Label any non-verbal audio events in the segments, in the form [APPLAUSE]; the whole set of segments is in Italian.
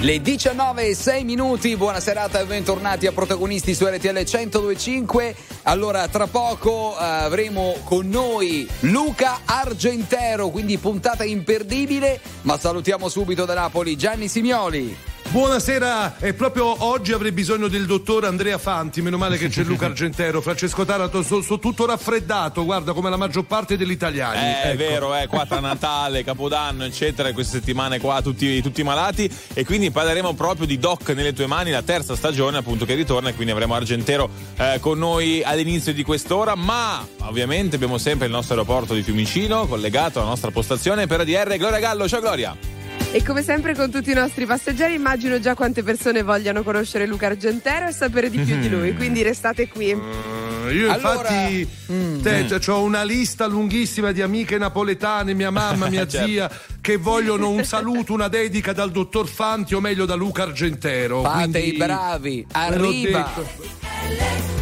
Le 19 e 6 minuti, buona serata e bentornati a protagonisti su RTL 1025. Allora, tra poco uh, avremo con noi Luca Argentero, quindi puntata imperdibile, ma salutiamo subito da Napoli Gianni Simioli. Buonasera, e proprio oggi avrei bisogno del dottor Andrea Fanti, meno male che c'è [LAUGHS] Luca Argentero, Francesco Tarato, sono so tutto raffreddato, guarda come la maggior parte degli italiani. Eh, ecco. È vero, eh, qua tra [LAUGHS] Natale, Capodanno, eccetera, queste settimane qua tutti, tutti malati e quindi parleremo proprio di Doc nelle tue mani, la terza stagione appunto che ritorna e quindi avremo Argentero eh, con noi all'inizio di quest'ora, ma ovviamente abbiamo sempre il nostro aeroporto di Fiumicino collegato alla nostra postazione per ADR. Gloria Gallo, ciao Gloria! E come sempre con tutti i nostri passeggeri immagino già quante persone vogliano conoscere Luca Argentero e sapere di più di lui, quindi restate qui. Uh, io allora, infatti mm, ho una lista lunghissima di amiche napoletane, mia mamma, mia [LAUGHS] certo. zia, che vogliono un saluto, una dedica dal dottor Fanti o meglio da Luca Argentero. Fate quindi, i bravi, arriva.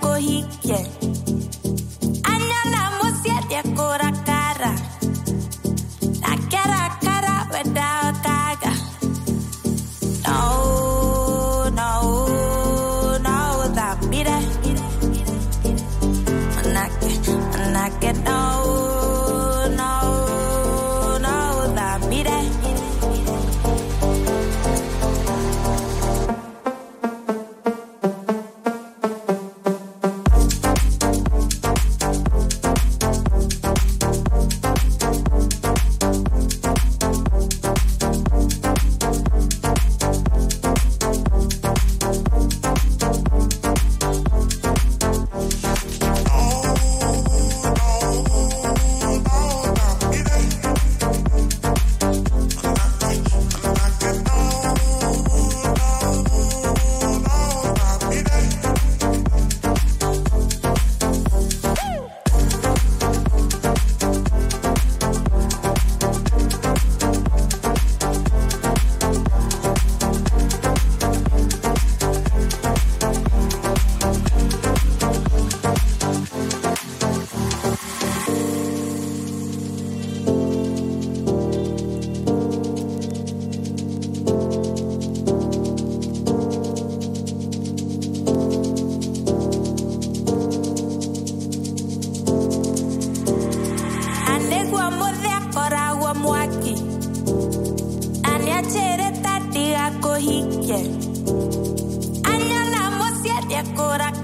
コーヒー、yeah cogí, yeah. Añalamos siete corazones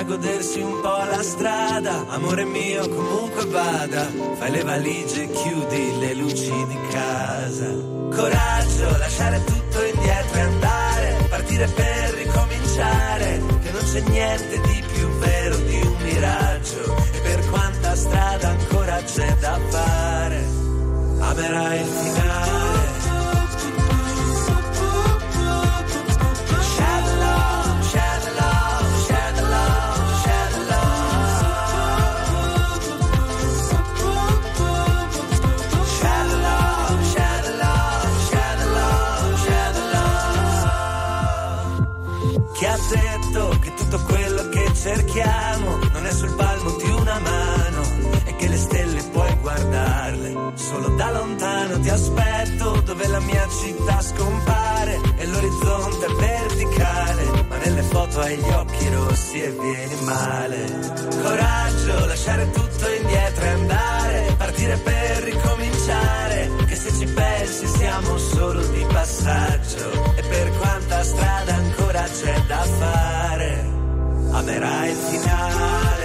Sarà godersi un po' la strada, amore mio comunque vada, fai le valigie, chiudi le luci foto hai gli occhi rossi e vieni male. Coraggio lasciare tutto indietro e andare. Partire per ricominciare. Che se ci pensi siamo solo di passaggio. E per quanta strada ancora c'è da fare amerai il finale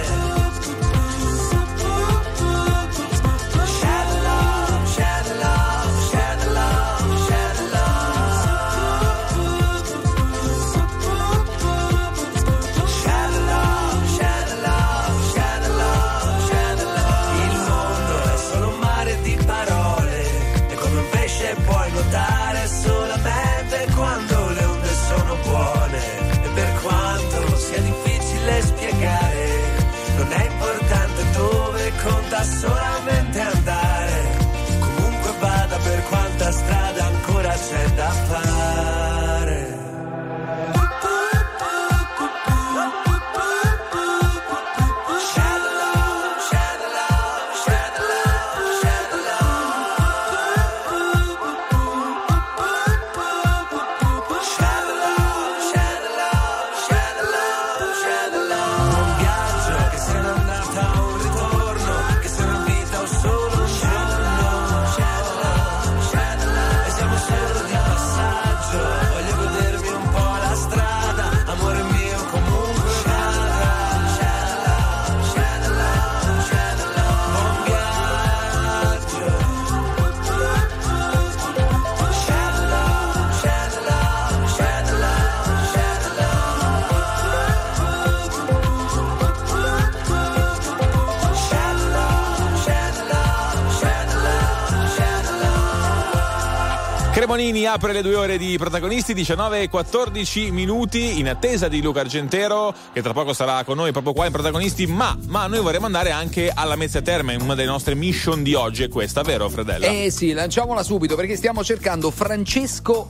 Cremonini apre le due ore di protagonisti, 19 e 14 minuti in attesa di Luca Argentero che tra poco sarà con noi proprio qua in protagonisti, ma, ma noi vorremmo andare anche alla Mezzia Terme, una delle nostre mission di oggi è questa, vero Fredella? Eh sì, lanciamola subito perché stiamo cercando Francesco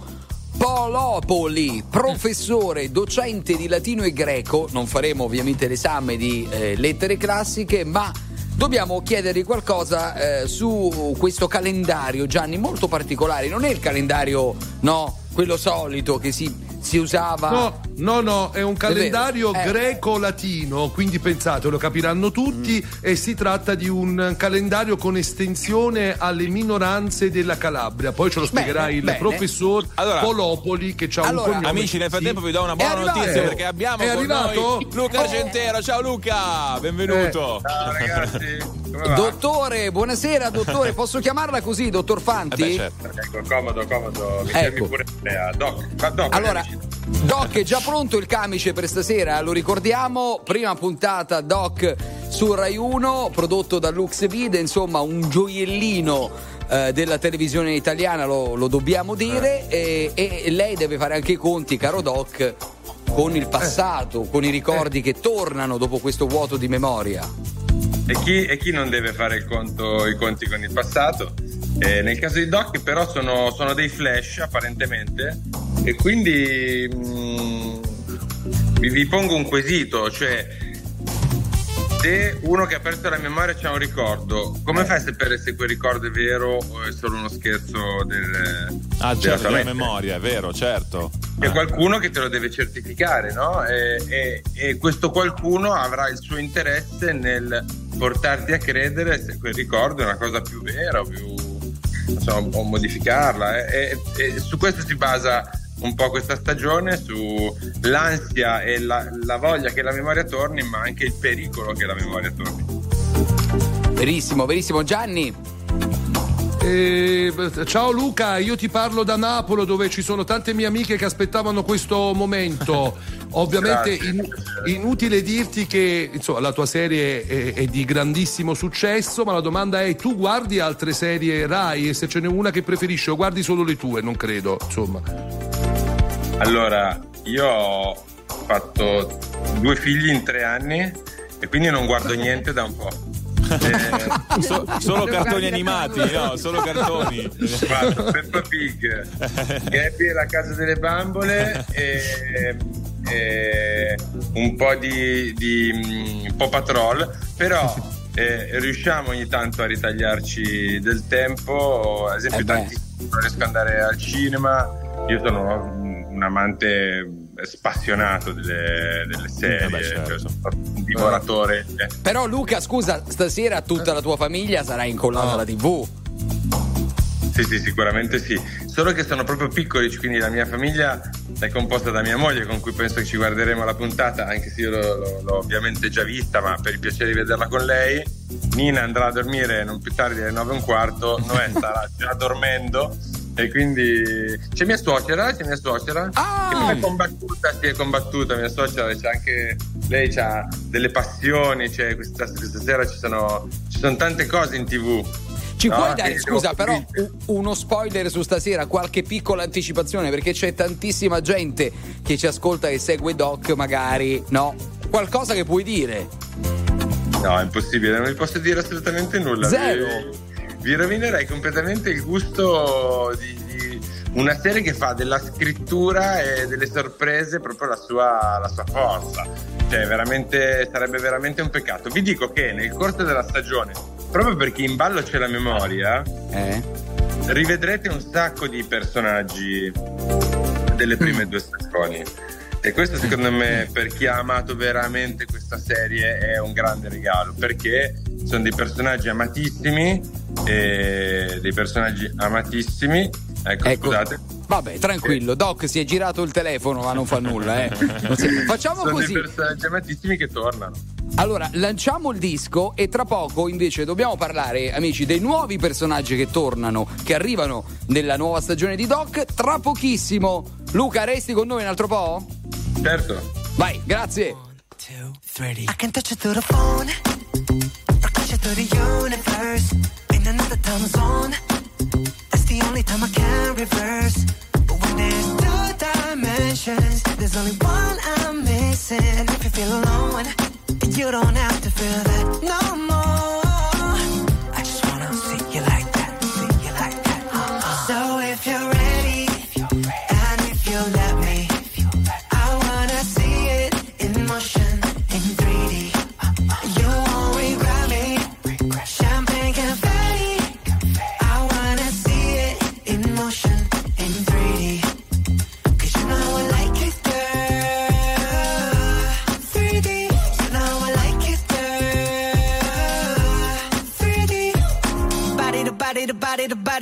Polopoli, professore, docente di latino e greco. Non faremo ovviamente l'esame di eh, lettere classiche, ma dobbiamo chiedergli qualcosa eh, su questo calendario, Gianni, molto particolare. Non è il calendario, no, quello solito che si, si usava. No, no, no, è un calendario vero, eh. greco-latino, quindi pensate, lo capiranno tutti, Mm. e si tratta di un calendario con estensione alle minoranze della Calabria. Poi ce lo spiegherà Bene, il bene. professor Allora- Polopoli che ha Allora, un cognome. Amici, nel frattempo Sì. vi do una È buona notizia Eh, perché abbiamo è con arrivato? noi Luca Argentero. Ciao Luca, benvenuto. Ciao ragazzi? Dottore, buonasera, dottore. [LAUGHS] Posso chiamarla così, dottor Eh Fanti? beh, certo. Ecco, comodo, comodo, mi Ecco. pure a Doc. Doc, Allora, amici. Doc è già pronto il camice per stasera, lo ricordiamo, prima puntata Doc su Rai 1, prodotto da Lux Vide, insomma un gioiellino eh, della televisione italiana, lo, lo dobbiamo dire, e, e lei deve fare anche i conti, caro Doc, con il passato, con i ricordi che tornano dopo questo vuoto di memoria. E chi, e chi non deve fare conto- i conti con il passato? Eh, nel caso di Doc però sono, sono dei flash apparentemente e quindi mm, vi, vi pongo un quesito, cioè se uno che ha perso la memoria c'ha un ricordo, come fai a sapere se quel ricordo è vero o è solo uno scherzo del, Ah, della certo, la memoria, è vero, certo. c'è qualcuno che te lo deve certificare, no? E, e, e, questo qualcuno avrà il suo interesse nel portarti a credere se quel ricordo è una cosa più vera o più insomma, o modificarla. E, e, su questo si basa un po' questa stagione, sull'ansia e la, la voglia che la memoria torni, ma anche il pericolo che la memoria torni. Verissimo, verissimo. Gianni. Eh, ciao Luca, io ti parlo da Napoli dove ci sono tante mie amiche che aspettavano questo momento. [LAUGHS] Ovviamente in, inutile dirti che insomma, la tua serie è, è, di grandissimo successo, ma la domanda è tu guardi altre serie Rai e se ce n'è una che preferisci o guardi solo le tue, non credo, insomma. Allora, io ho fatto due figli in tre anni e quindi non guardo niente da un po'. [LAUGHS] Eh, so, solo cartoni animati, no, solo cartoni. Guarda, Peppa Pig, [LAUGHS] Gabby e la casa delle bambole e, e un po' di, di um, Paw Patrol, però eh, riusciamo ogni tanto a ritagliarci del tempo, ad esempio eh tanti non riesco ad andare al cinema, io sono un amante spassionato delle, delle serie, Beh, certo. cioè, un divoratore. Però Luca, scusa, stasera tutta la tua famiglia sarà incollata alla TV. Sì, sì, sicuramente sì. Solo che sono proprio piccoli, quindi la mia famiglia è composta da mia moglie, con cui penso che ci guarderemo la puntata, anche se io l'ho, l'ho ovviamente già vista, ma per il piacere di vederla con lei. Nina andrà a dormire non più tardi alle 9 e un quarto, Noè [LAUGHS] starà già dormendo e quindi c'è mia suocera, c'è mia suocera ah. che mi è combattuta, si è combattuta mia suocera, c'è anche lei ha delle passioni, cioè questa, questa sera ci sono, ci sono tante cose in tv. Ci no, puoi dare, scusa, però uno spoiler su stasera, qualche piccola anticipazione, perché c'è tantissima gente che ci ascolta e segue Doc, magari, no? Qualcosa che puoi dire? No, è impossibile, non vi posso dire assolutamente nulla. Zero vi rovinerei completamente il gusto di, di, una serie che fa della scrittura e delle sorprese proprio la sua, la sua forza. Cioè, veramente, sarebbe veramente un peccato. Vi dico che nel corso della stagione, proprio perché in ballo c'è la memoria, eh? rivedrete un sacco di personaggi delle prime mm. due stagioni. E questo secondo me per chi ha amato veramente questa serie è un grande regalo perché sono dei personaggi amatissimi, dei personaggi amatissimi. Ecco, ecco. scusate. Vabbè, tranquillo, Doc si è girato il telefono, ma non fa nulla, eh. Si... Facciamo sono così. Sono dei personaggi amatissimi che tornano. Allora, lanciamo il disco e tra poco invece dobbiamo parlare, amici, dei nuovi personaggi che tornano, che arrivano nella nuova stagione di Doc. Tra pochissimo. Luca, resti con noi un altro po'? Certo. Vai, grazie. One, two, to the universe. In another time zone. That's the only time I can reverse. But when there's two dimensions, there's only one I'm missing. And if you feel alone, you don't have to feel that no more.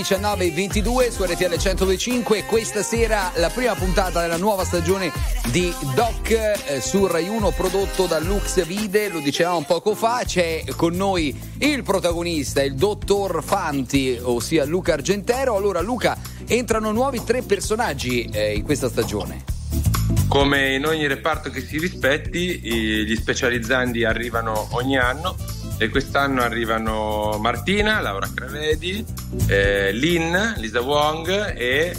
19.22 su RTL 102.5 Questa sera la prima puntata della nuova stagione di Doc eh, su Rai 1 prodotto da Lux Vide, lo dicevamo poco fa, c'è con noi il protagonista, il dottor Fanti, ossia Luca Argentero. Allora Luca, entrano nuovi tre personaggi eh, in questa stagione. Come in ogni reparto che si rispetti, gli specializzandi arrivano ogni anno e quest'anno arrivano Martina, Laura Cravedi, eh, Lin, Lisa Wong e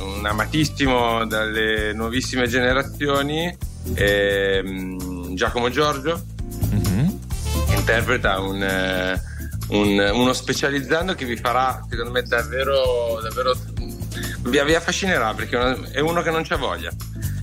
un amatissimo dalle nuovissime generazioni, ehm, Giacomo Giorgio, interpreta un, eh, un- uno specializzando che vi farà, secondo me, davvero, davvero vi, vi affascinerà perché è uno che non c'ha voglia.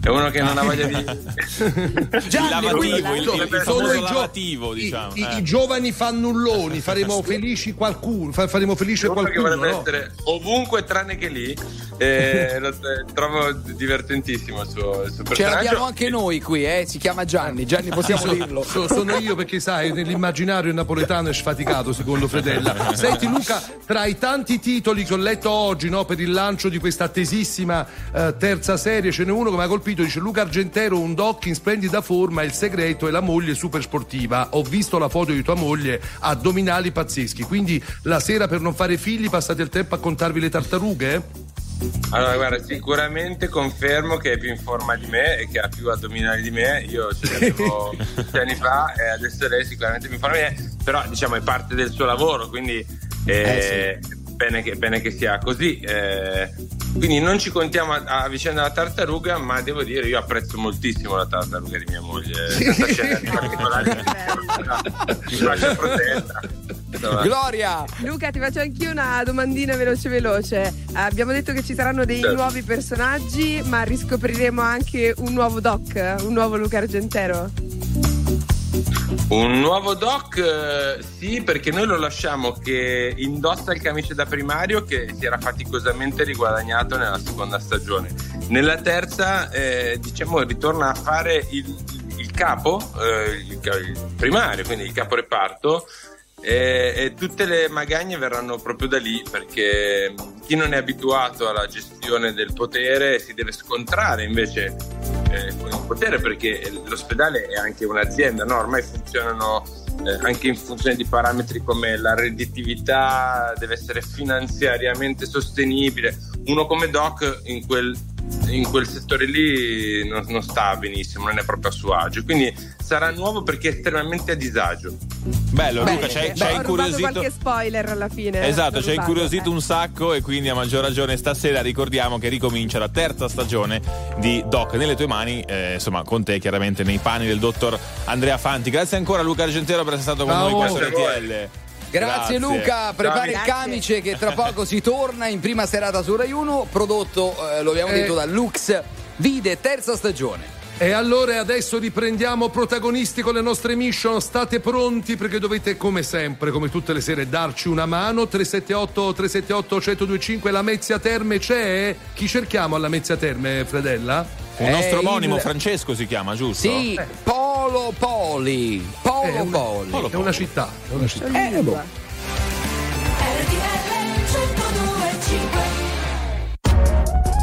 È uno che non ha voglia di. [LAUGHS] il lavativo, quindi, il, il sono i gio- lavativo, diciamo. I, eh. i giovani fannulloni, faremo [LAUGHS] felici qualcuno, fa- faremo felice Uno che qualcuno. vorrebbe no? essere ovunque tranne che lì. Eh, [LAUGHS] lo eh, trovo divertentissimo il suo, il suo ce l'abbiamo anche noi qui eh? si chiama Gianni Gianni possiamo So- dirlo so- sono io perché sai, nell'immaginario napoletano è sfaticato secondo Fredella. Senti Luca, tra i tanti titoli che ho letto oggi no, per il lancio di questa attesissima eh, terza serie, ce n'è uno che mi ha colpito, dice Luca Argentero, un doc in splendida forma, il segreto è la moglie super sportiva. Ho visto la foto di tua moglie, addominali pazzeschi, quindi la sera per non fare figli passate il tempo a contarvi le tartarughe? Allora, guarda, sicuramente confermo che è più in forma di me e che ha più addominali di me. Io ce l'avevo [LAUGHS] anni fa e adesso lei è sicuramente più in forma di me, però diciamo è parte del suo lavoro, quindi eh, bene, che, bene che sia così. eh. quindi non ci contiamo a, a vicenda della tartaruga, ma devo dire io apprezzo moltissimo la tartaruga di mia moglie, senza scendere in particolari. Mi faccia protetta. Gloria Luca, ti faccio anch'io una domandina veloce veloce. Abbiamo detto che ci saranno dei Certo. nuovi personaggi, ma riscopriremo anche un nuovo doc, un nuovo Luca Argentero. Un nuovo doc, eh, sì, perché noi lo lasciamo che indossa il camice da primario che si era faticosamente riguadagnato nella seconda stagione. Nella terza, eh, diciamo, ritorna a fare il, il capo, eh, il, il primario, quindi il capo reparto. E, e tutte le magagne verranno proprio da lì perché chi non è abituato alla gestione del potere si deve scontrare invece eh, con il potere perché l'ospedale è anche un'azienda, no? ormai funzionano eh, anche in funzione di parametri come la redditività deve essere finanziariamente sostenibile. Uno come Doc in quel, in quel settore lì non, non sta benissimo, non è proprio a suo agio, quindi sarà nuovo perché è estremamente a disagio. Bello, Luca, ci hai- incuriosito. qualche spoiler alla fine. Esatto, L'ho ci hai incuriosito eh. un sacco e quindi a maggior ragione stasera ricordiamo che ricomincia la terza stagione di Doc nelle tue mani, eh, insomma con te chiaramente nei panni del dottor Andrea Fanti. Grazie ancora Luca Argentero per essere stato con Ciao. noi qua su Grazie. RTL. Grazie, Luca, prepara il camice che tra poco si torna in prima serata su Rai 1, prodotto, eh, lo abbiamo Eh. detto, da Lux Vide, terza stagione. E allora adesso riprendiamo protagonisti con le nostre mission. State pronti perché dovete, come sempre, come tutte le sere, darci una mano. 378 378 1025 la Mezzia Terme c'è? Chi cerchiamo alla Mezzia Terme, Fredella? Un È nostro omonimo il- Francesco si chiama, giusto? Sì, Polo Poli. Polo È una- Poli. Polo È una città, è una città. Eh, boh.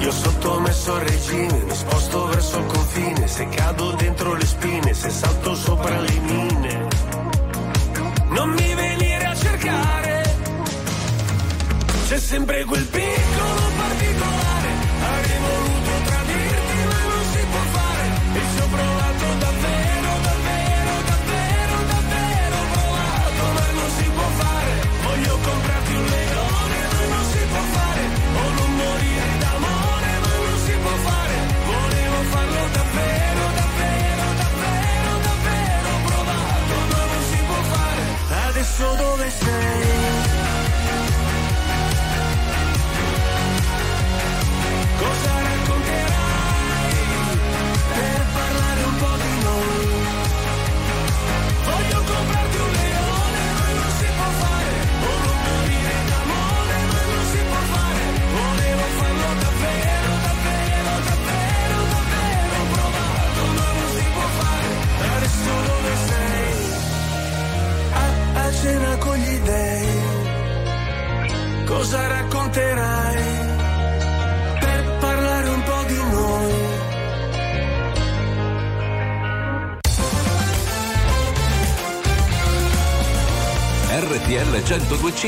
Io sottomesso al regime, mi sposto verso il confine, se cado dentro le spine, se salto sopra le mine. Non mi venire a cercare, c'è sempre quel piccolo particolare, avrei voluto tradirti ma non si può fare, e ci ho provato davvero, davvero, davvero, davvero, provato ma non si può fare, voglio comprarti un leone. davvero, davvero, davvero, davvero provato, ma non si può fare. Adesso dove sei?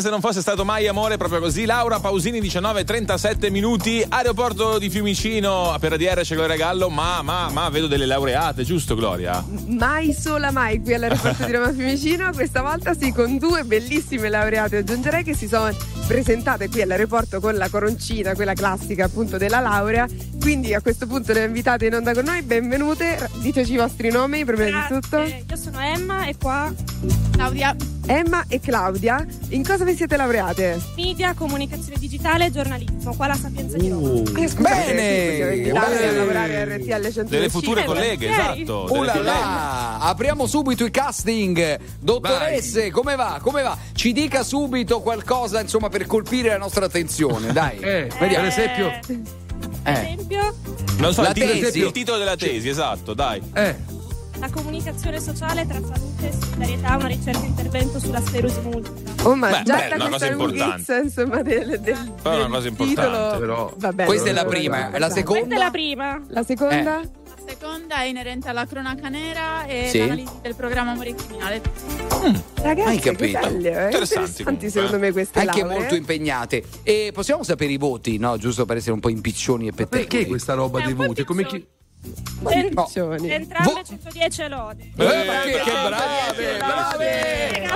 Come se non fosse stato mai amore, proprio così. Laura Pausini, 19:37 minuti. Aeroporto di Fiumicino per ADR c'è Gloria Gallo. Ma, ma, ma vedo delle laureate, giusto, Gloria? Mai sola mai qui all'aeroporto di Roma Fiumicino, questa volta sì con due bellissime laureate, aggiungerei che si sono presentate qui all'aeroporto con la coroncina, quella classica appunto della laurea, quindi a questo punto le invitate in onda con noi, benvenute, diteci i vostri nomi prima di tutto. Io sono Emma e qua Claudia. Emma e Claudia, in cosa vi siete laureate? Media, comunicazione digitale e giornalismo, qua la Sapienza di Roma. Eh, scusate, Bene, sì, a lavorare a RTL 105. Delle future colleghe, volentieri. esatto. Oh là là, apriamo subito i casting. Dottoresse, come va? Come va? Ci dica subito qualcosa, insomma, per colpire la nostra attenzione, dai. Eh, Vediamo. per esempio, Eh. esempio, Non so, La il titolo, tesi. il titolo della tesi, esatto, dai. eh, la comunicazione sociale tra salute e solidarietà, una ricerca e intervento sulla sclerosi multipla. Oh, ma Beh, già beh, una questa cosa importante. insomma, del, del, Però è una del cosa titolo, importante, però. va bene, Questa è la prima, la Questa è seconda? la prima. La seconda? Eh. La seconda è inerente alla cronaca nera e Sì. l'analisi del programma Amore Criminale. Ragazzi, Hai capito? belle, eh? Interessanti interessanti comunque, secondo eh. me queste Anche lauree. molto impegnate. E possiamo sapere i voti, no? Giusto per essere un po' impiccioni e pettegoli. perché questa roba dei voti? Come chi... Piccioni. Entrambe Vo- 110 lode. Eh, che, che brave, brave!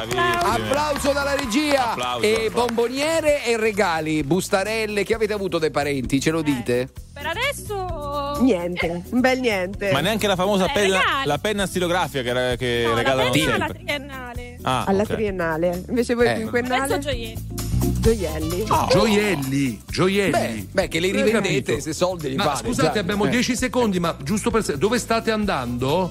Applauso dalla regia Applauso, e applauso. bomboniere e regali, bustarelle che avete avuto dai parenti, ce lo dite? Per adesso... Niente, un bel niente. Ma neanche la famosa Eh, penna, la penna stilografica che, che No, la regalano penna alla sempre. triennale. Ah, Alla ok. triennale. Invece voi Eh. quinquennale? Adesso gioielli. Gioielli. Gioielli, gioielli. Beh, beh, che li rivendete se soldi li Ma fate. scusate, già. abbiamo Eh. 10 secondi, ma giusto per se- dove state andando?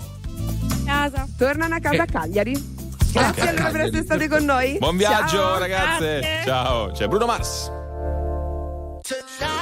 Casa. Tornano a casa a Eh. Cagliari. Grazie allora per essere state con noi. Buon viaggio, Ciao. ragazze. Grazie. Ciao, c'è Bruno Mars. Players,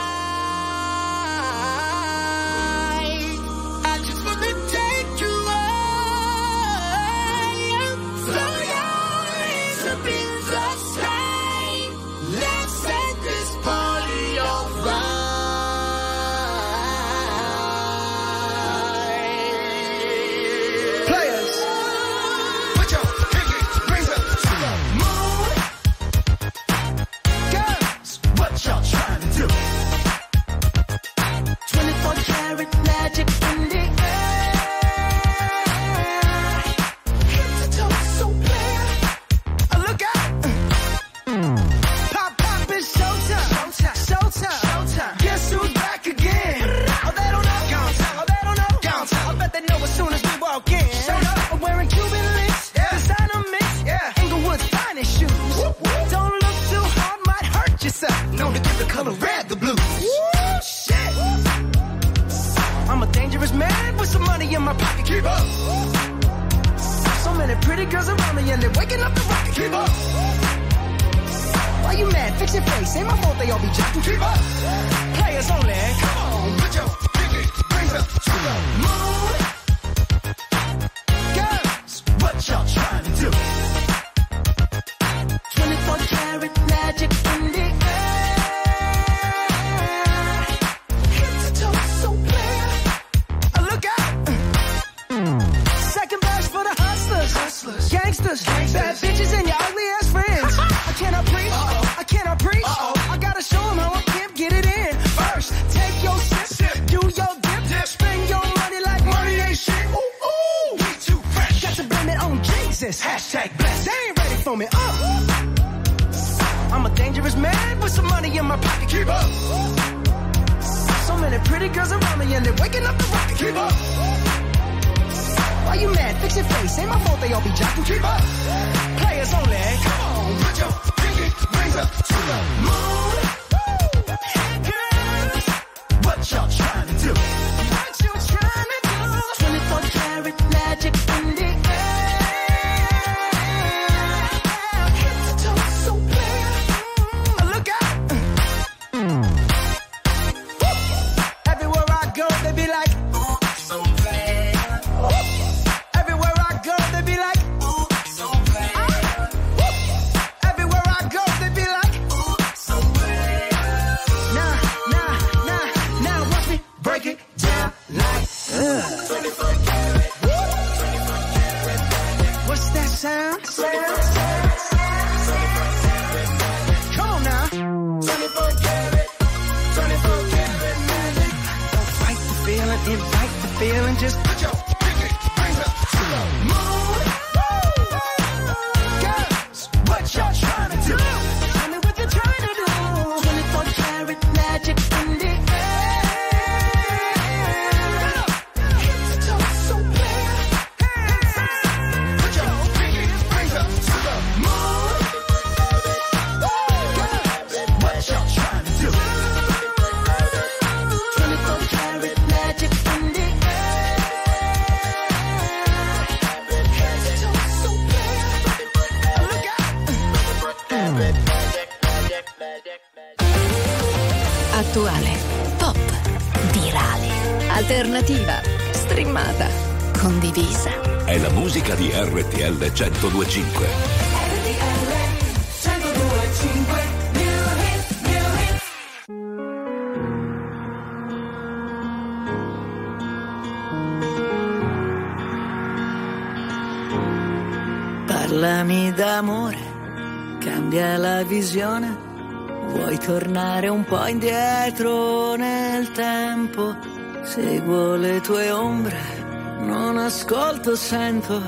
sento.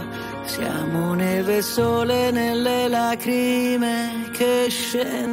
Siamo neve sole nelle lacrime che scendono.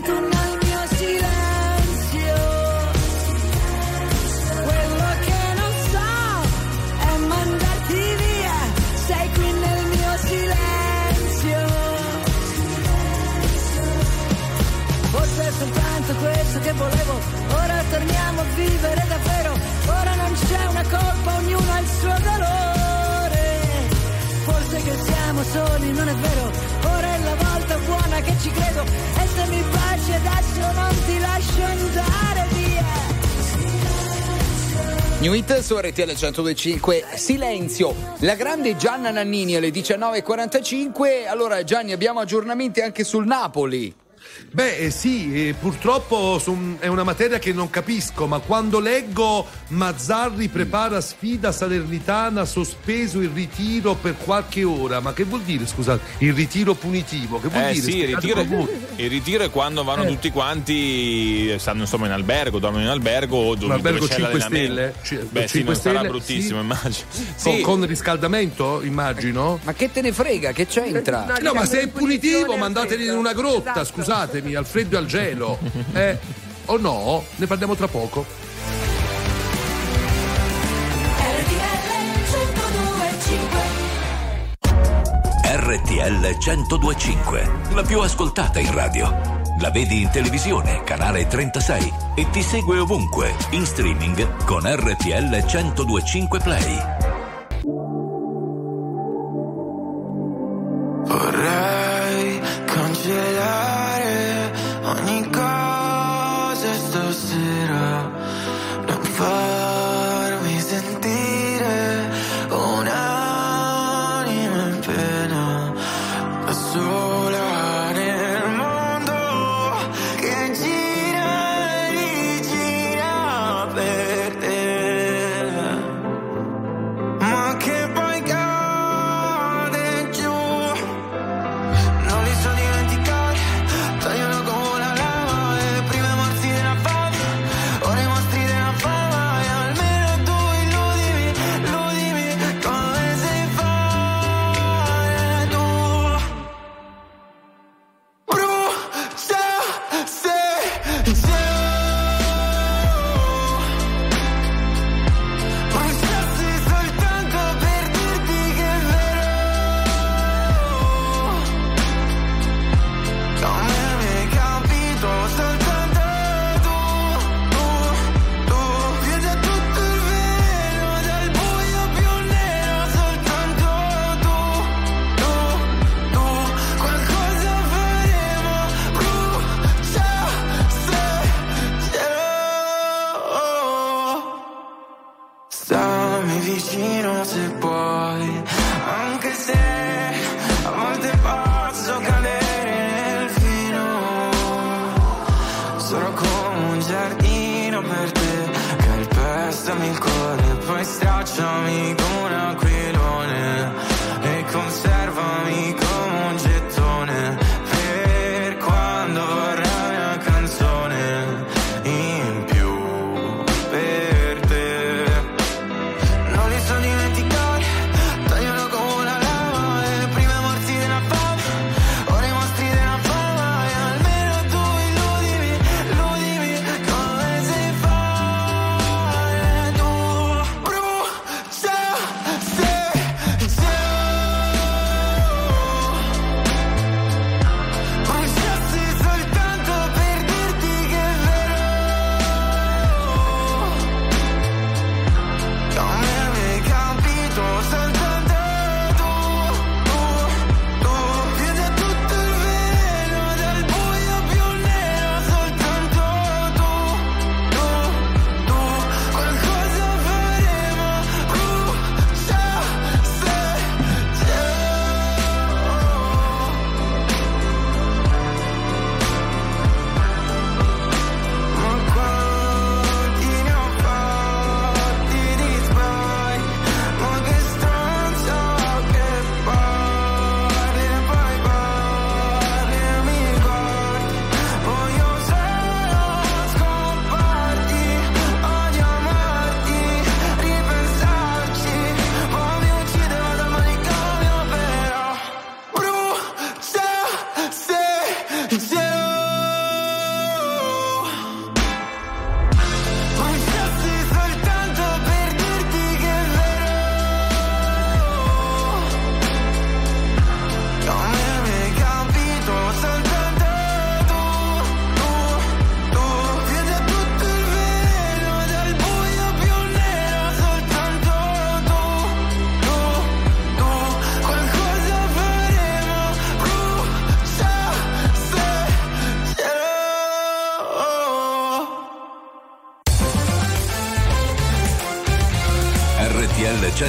so, sei adesso non ti lascio andare via. New Hit su RTL 1025 Silenzio. La grande Gianna Nannini alle 19.45 Allora Gianni abbiamo aggiornamenti anche sul Napoli Beh, eh, sì, eh, purtroppo son- è una materia che non capisco, ma quando leggo Mazzarri prepara sfida salernitana, sospeso il ritiro per qualche ora, ma che vuol dire, scusate, il ritiro punitivo? Che vuol Eh dire? sì, il ritiro, il ritiro è quando vanno Eh. tutti quanti, stanno insomma in albergo, dormono in albergo o dove, Un albergo dove c'è 5 l'allenamento. stelle? Ci- Beh sì, 5 non sarà stelle, bruttissimo sì. immagino. Con, Sì. con riscaldamento, immagino? Ma che te ne frega, che c'entra? No, No, ma se è punitivo, mandateli in una grotta, Esatto. scusatemi, al freddo e al gelo. Eh, o no? Ne parliamo tra poco. RTL 1025, la più ascoltata in radio. La vedi in televisione, canale 36 e ti segue ovunque, in streaming con RTL 1025 Play.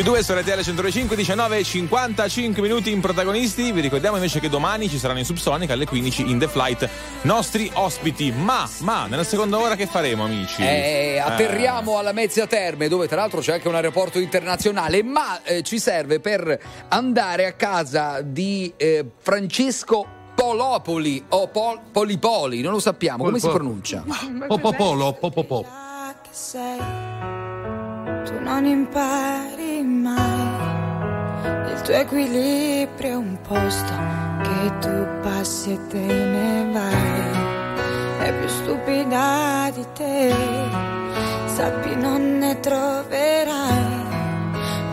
U2 su RTL 105, 19 e 55 minuti in protagonisti. Vi ricordiamo invece che domani ci saranno in Subsonica alle 15 in The Flight nostri ospiti. Ma, ma, nella seconda ora che faremo, amici? Eh, eh. atterriamo eh. alla Mezzia Terme, dove tra l'altro c'è anche un aeroporto internazionale, ma eh, ci serve per andare a casa di eh, Francesco Polopoli o Pol, Polipoli, non lo sappiamo, Pol, come Pol. si pronuncia? Popopolo, Popopò tu non impari mai. Il tuo equilibrio è un posto che tu passi e te ne vai. È più stupida di te, sappi non ne troverai.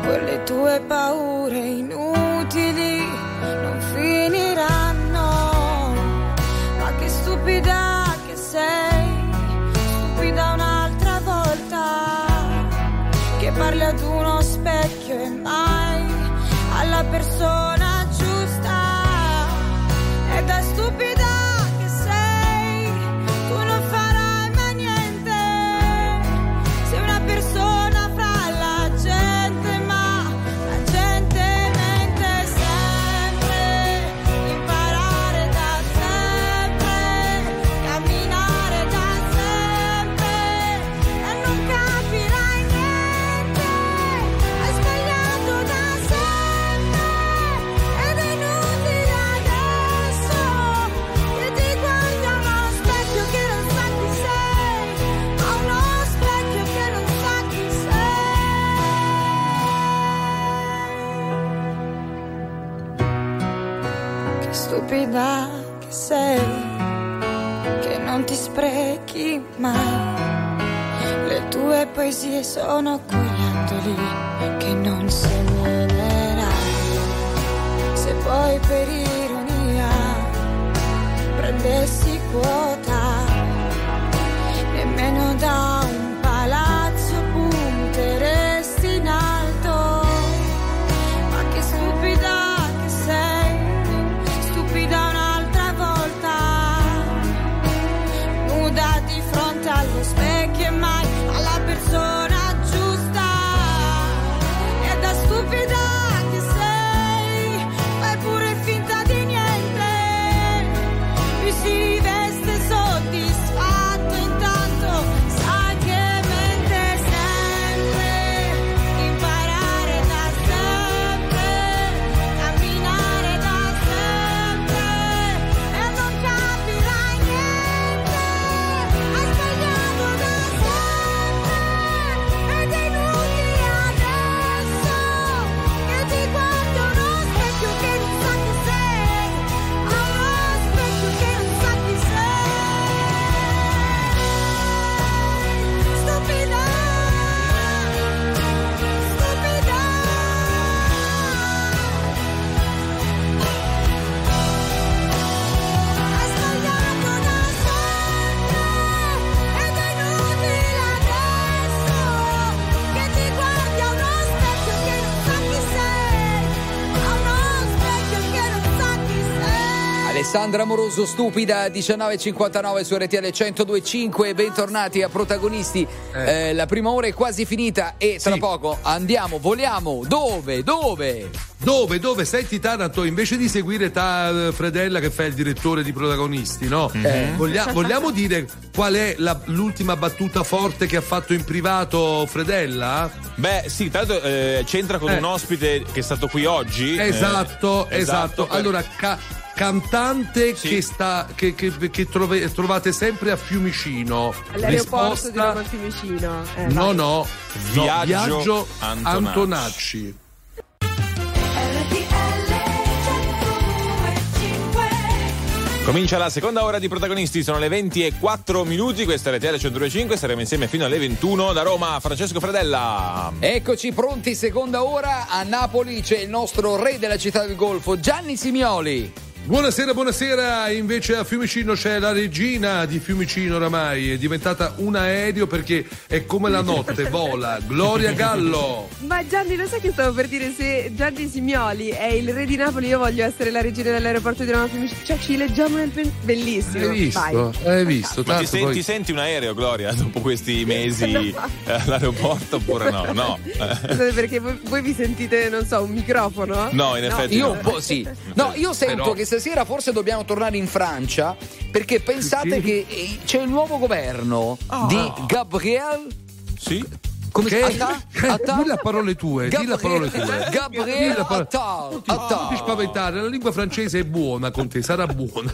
Quelle tue paure inutili non specchio e mai alla persona giusta. E da stupida stupida che sei che non ti sprechi mai le tue poesie sono gioielli che non segnerai. Se poi per ironia prendessi quota, nemmeno da Alessandra Moroso, stupida, 19.59 su RTL 102.5. Bentornati a protagonisti. Eh, la prima ora è quasi finita e tra Sì. poco andiamo, voliamo. Dove? Dove? Dove, dove? Senti Taranto, invece di seguire ta, Fredella che fa il direttore di protagonisti, no? Eh. Voglia- vogliamo dire qual è la- l'ultima battuta forte che ha fatto in privato Fredella? Beh, sì, tra l'altro eh, c'entra con Eh. un ospite che è stato qui oggi. eh, Esatto, esatto. per- Allora, ca- cantante che, sta, che, che- che trove- trovate sempre a Fiumicino. All'aeroporto di Risposta- Roma Fiumicino. Eh, No, vai. no. Viaggio Viaggio Antonacci. Antonacci. Comincia la seconda ora di protagonisti, sono le 20 e 4 minuti, questa è RTL 125, saremo insieme fino alle 21 da Roma, Francesco Fredella. Eccoci pronti, seconda ora. A Napoli c'è il nostro re della città del Golfo, Gianni Simioli. Buonasera, buonasera. Invece a Fiumicino c'è la regina di Fiumicino oramai. È diventata un aereo perché è come la notte, [LAUGHS] vola. Gloria Gallo. Ma Gianni, lo sai che stavo per dire? Se Gianni Simioli è il re di Napoli, io voglio essere la regina dell'aeroporto di Roma Fiumicino. Cioè, ci leggiamo nel pen- bellissimo. Hai visto? Vai. Hai visto? Ma ti, poi- ti senti un aereo, Gloria, dopo questi [LAUGHS] mesi eh, all'aeroporto oppure no? No. [LAUGHS] Scusate, perché voi, voi vi sentite, non so, un microfono? No, in effetti Io no. un po' sì. No, io sento Però- che stasera forse dobbiamo tornare in Francia perché pensate Sì. che eh, c'è il nuovo governo di Gabriel. Sì? Come Che? si chiama? [LAUGHS] Dillo le parole tue, dillo le parole tue. Gabriel Dillo le parole- Attal. Non ti- non ti spaventare, la lingua francese è buona con te, sarà buona.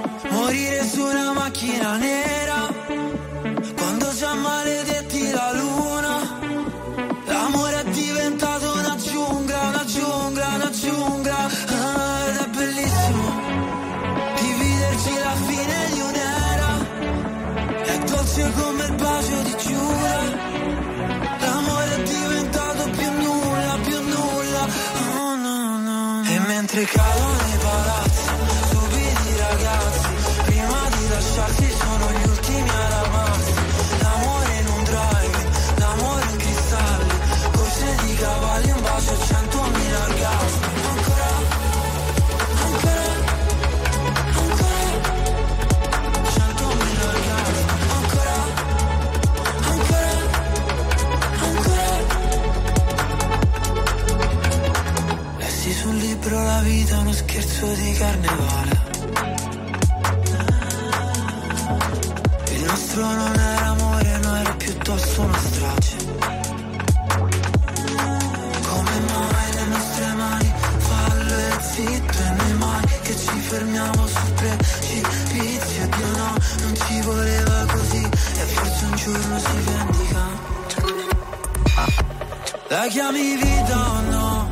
Morire su una macchina nera Quando già maledetti scherzo di carnevale. Il nostro non era amore, no era piuttosto una strage. Come mai le nostre mani fallo e zitto e noi mai che ci fermiamo sul precipizio? Dio no, non ci voleva così e forse un giorno si vendica. La chiami vita o no?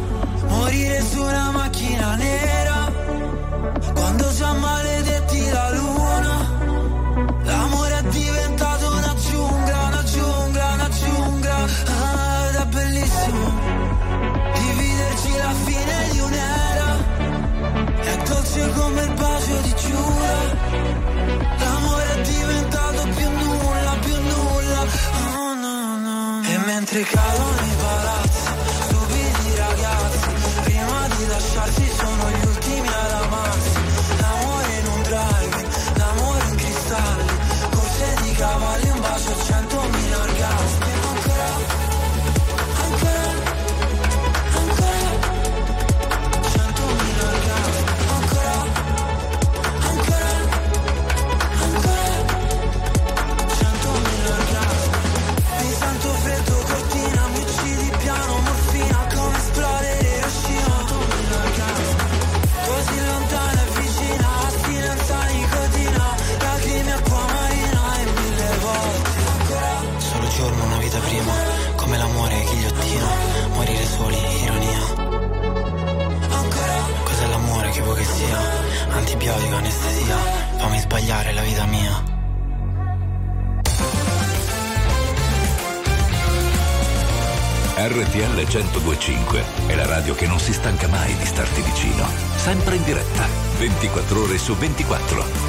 Morire su una macchina nera dolce come il bacio di Giura Anestesia, fammi sbagliare la vita mia. RTL 1025 è la radio che non si stanca mai di starti vicino. Sempre in diretta, 24 ore su 24.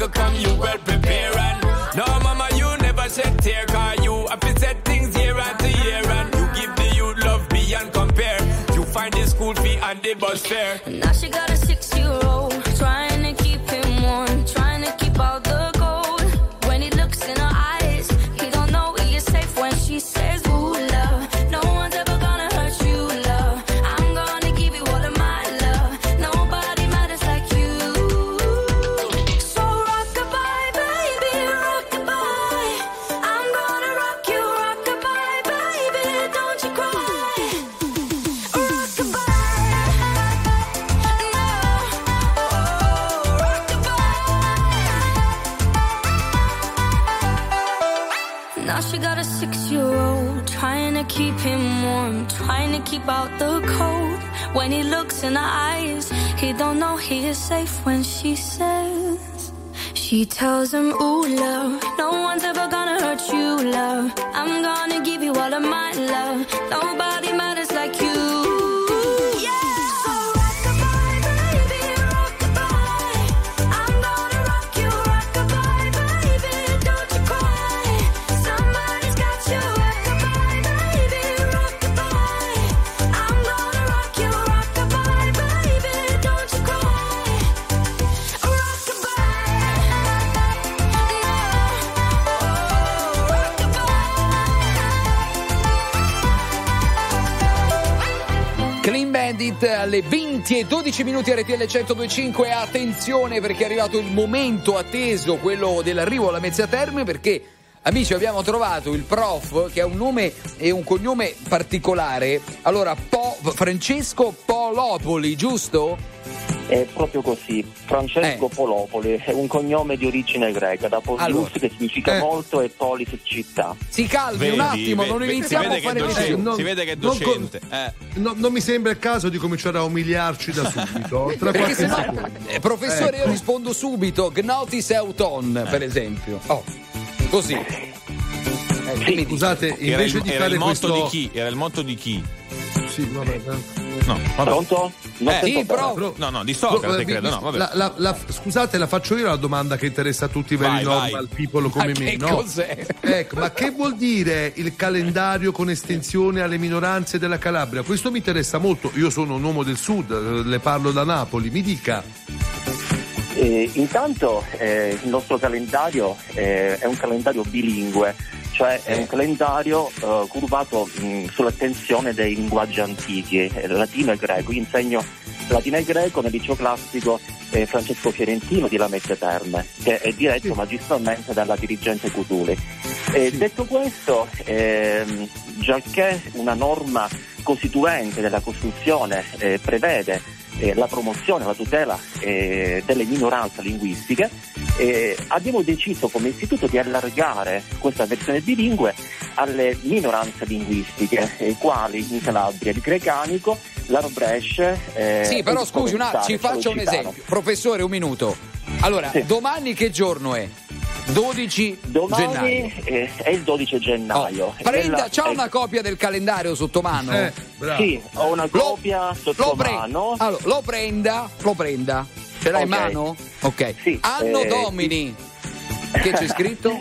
obstacle come, you well prepare. And no, mama, you never shed tear. Cause you have to set things year after year. And you give the youth love beyond compare. You find the school fee and the bus fare. Now she got a six She tells him, Ooh, love, no one's ever gonna hurt you, love. I'm gonna give you all of my love. Nobody 20 e 12 minuti RTL 1025 attenzione perché è arrivato il momento atteso quello dell'arrivo alla Mezzia Terme perché amici abbiamo trovato il prof che ha un nome e un cognome particolare allora Po- Francesco Polopoli giusto? È proprio così, Francesco Polopoli, è un cognome di origine greca, da Polius Allora. che significa Eh. molto e polis città. Si calmi Vedi, un attimo, non vedi, iniziamo si vede a fare che è così. docente, non- si vede che è non docente. eh. No, non mi sembra il caso di cominciare a umiliarci da subito. [LAUGHS] Tra Perché sennò, secondo. eh, professore, io Ecco. rispondo subito, Gnotis Auton, per esempio. Oh, così. Eh, dici? Scusate, Era invece il, di era fare il motto questo di chi? Era il motto di chi? Sì, vabbè, No, vabbè. Pronto? Non Eh, sento sì, però- No, no, di Socrate Eh, credo, mi- no, vabbè. la- la- la- scusate, la faccio io la domanda che interessa a tutti i veri Vai, normal vai. people come Ma me, che no? cos'è? Ecco, ma che vuol dire il calendario con estensione alle minoranze della Calabria? Questo mi interessa molto. Io sono un uomo del sud, eh, le parlo da Napoli, mi dica. Eh, intanto eh, il nostro calendario eh, è un calendario bilingue, cioè è un calendario eh, curvato mh, sull'attenzione dei linguaggi antichi, eh, latino e greco. Io insegno latino e greco nel liceo classico eh, Francesco Fiorentino di Lamezia Terme, che è diretto magistralmente dalla dirigente Cutuli. Eh, Detto questo, ehm, giacché una norma costituente della Costituzione eh, prevede eh, la promozione, la tutela eh, delle minoranze linguistiche, eh, abbiamo deciso come istituto di allargare questa versione bilingue alle minoranze linguistiche, eh, quali in Calabria il grecanico, l'arabresce. eh, Sì, però scusi un attimo, ci faccia un esempio. Professore, un minuto. Allora, domani che giorno è? 12 Domani gennaio. eh, è il 12 gennaio. Prenda, Nella- c'ha eh, una copia del calendario sotto mano? Eh, bravo. Sì, ho una copia sotto lo pre- mano. Allora, lo prenda, lo prenda. Ce l'hai in Ok. mano? Ok. Anno eh, Domini. Che c'è scritto?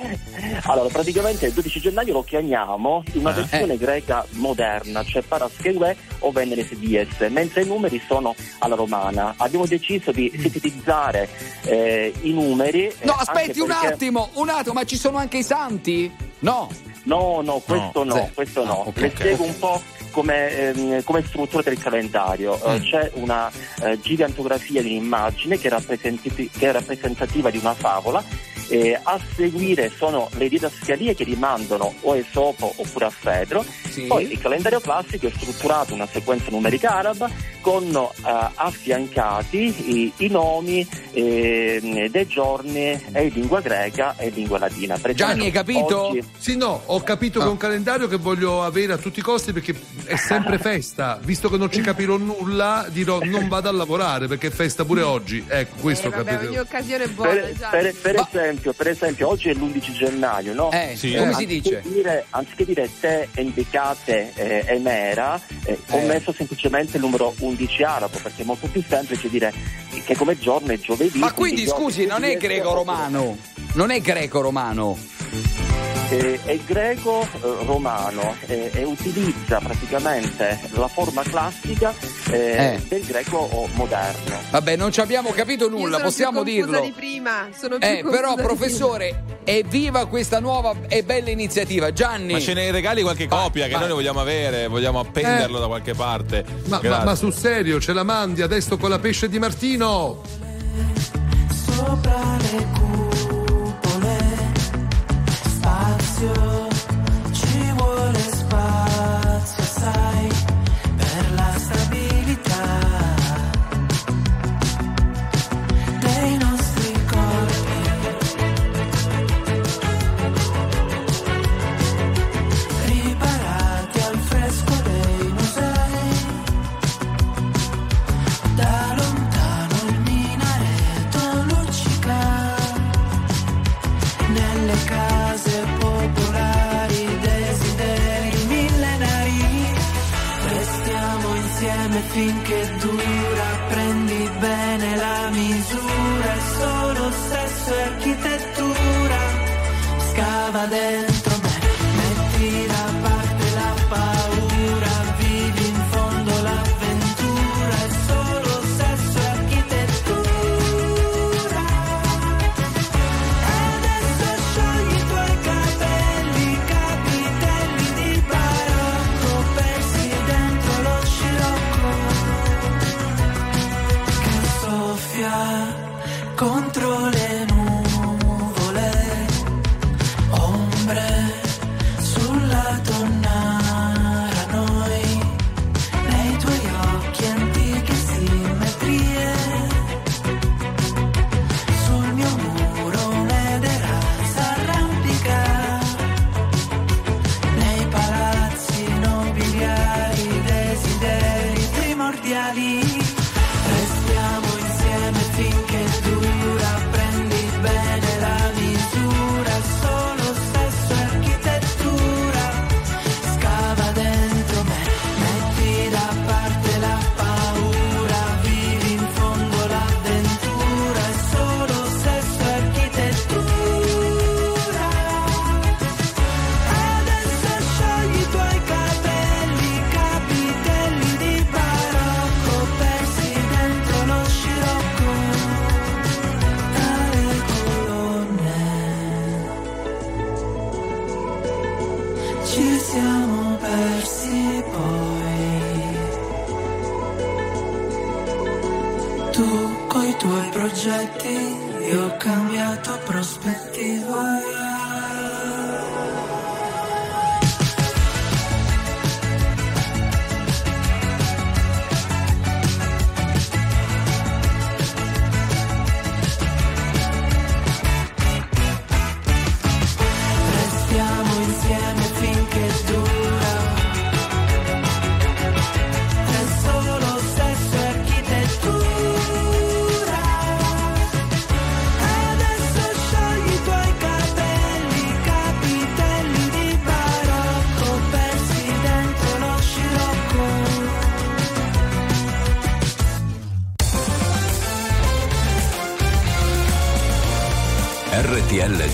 Allora, praticamente il 12 gennaio lo chiamiamo in una Eh. versione greca moderna, cioè Paraschegue o Veneris Dies, mentre i numeri sono alla romana. Abbiamo deciso di sintetizzare eh, i numeri. eh, No, aspetti un perché- attimo, un attimo, ma ci sono anche i santi? No. No, no, questo no, Zero. questo no. Ah, ok, Le spiego un po' come, ehm, come struttura del calendario. Eh, Mm. c'è una eh, gigantografia di un'immagine che che è rappresentativa di una favola. e a seguire sono le didascalie che rimandano o a Esopo oppure a Fedro. Poi il calendario classico è strutturato una sequenza numerica araba con eh, affiancati i, i nomi eh, dei giorni e in lingua greca e in lingua latina. Per esempio, oggi- Sì, no, ho capito che è un calendario che voglio avere a tutti i costi perché è sempre [LAUGHS] festa. Visto che non ci capirò nulla, dirò non vado a lavorare perché è festa pure oggi. Ecco, questo Eh, vabbè, capite. ogni occasione è buona, Per, per- per esempio, per esempio, oggi è l'11 gennaio, no? Eh, Sì. come si Anziché dice? Dire, anziché dire te indicate eh, emera, eh, ho Eh. messo semplicemente il numero 11 arabo perché è molto più semplice dire che come giorno è giovedì. Ma quindi io- scusi, non è greco-romano? Non è greco-romano? Eh, è greco-romano eh, e utilizza praticamente la forma classica eh, Eh. del greco moderno. Vabbè, non ci abbiamo capito Io nulla, sono possiamo dirlo. di prima. Sono più Eh, però, professore, evviva questa nuova e bella iniziativa. Gianni. Ma ce ne regali qualche copia che vai. noi ne vogliamo avere, vogliamo appenderlo Eh. da qualche parte. Ma, ma- ma sul serio, ce la mandi adesso con la pesce di Martino? Sopra your Tu coi tuoi progetti, io ho cambiato prospettiva.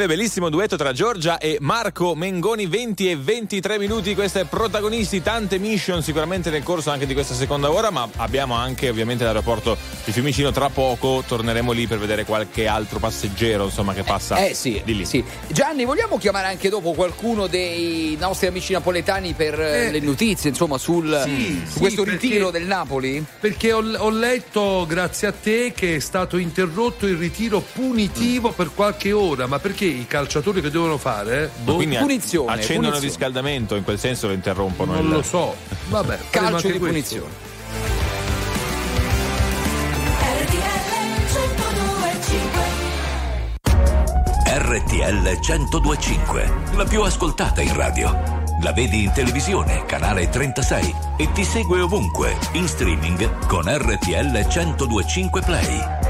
Neve, bellissimo duetto tra Giorgia e Marco Mengoni, 20 e 23 minuti, queste protagonisti, tante mission sicuramente nel corso anche di questa seconda ora, ma abbiamo anche ovviamente l'aeroporto di Fiumicino, tra poco torneremo lì per vedere qualche altro passeggero insomma che passa Eh sì, di lì. sì. Gianni, vogliamo chiamare anche dopo qualcuno dei nostri amici napoletani per eh, Eh, le notizie, insomma, sul, Sì, su sì, questo perché- ritiro del Napoli? Perché ho, ho letto, grazie a te, che è stato interrotto il ritiro punitivo per qualche ora. Ma perché i calciatori che devono fare? Boh, Quindi a- accendono il riscaldamento, in quel senso lo interrompono. Non il- lo so. Vabbè, [LAUGHS] Calcio di questo. punizione. RTL 1025, la più ascoltata in radio. La vedi in televisione, canale 36 e ti segue ovunque, in streaming con RTL 1025 Play.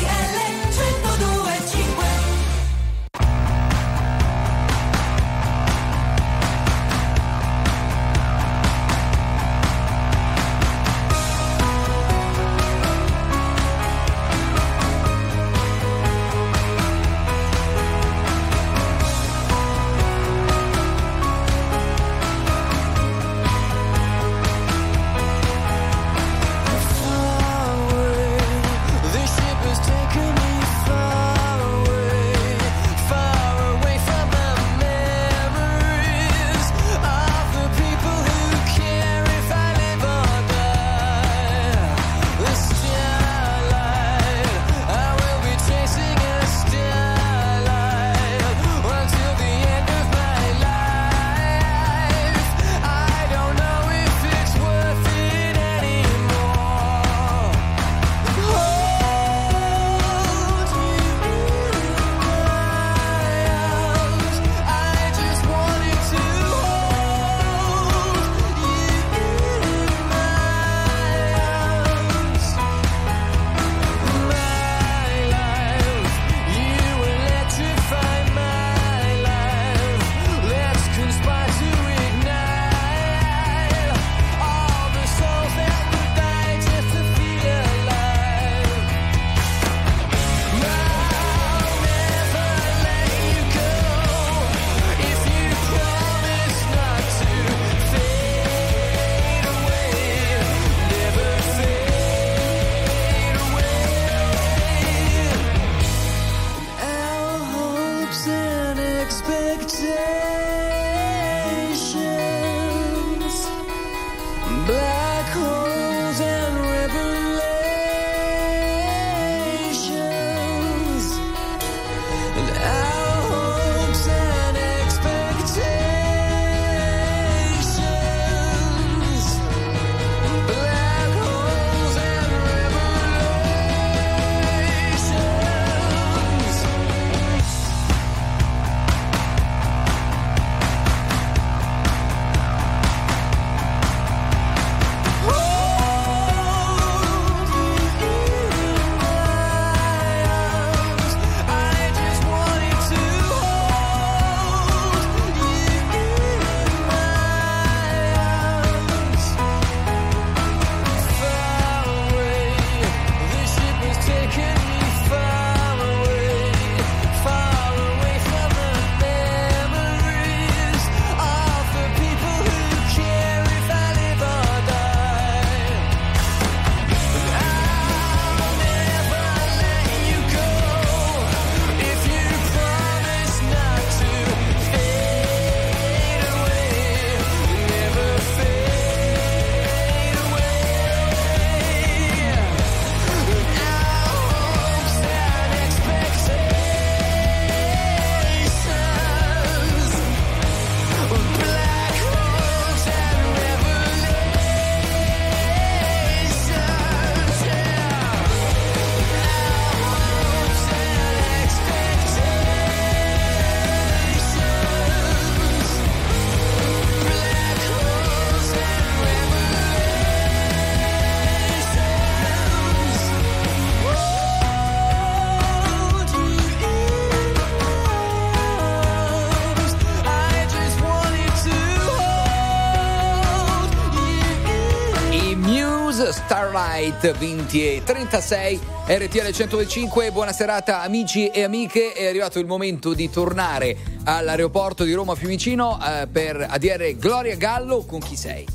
Starlight 20 e 36 RTL 105 buona serata amici e amiche è arrivato il momento di tornare all'aeroporto di Roma Fiumicino eh, per ADR Gloria Gallo con chi sei?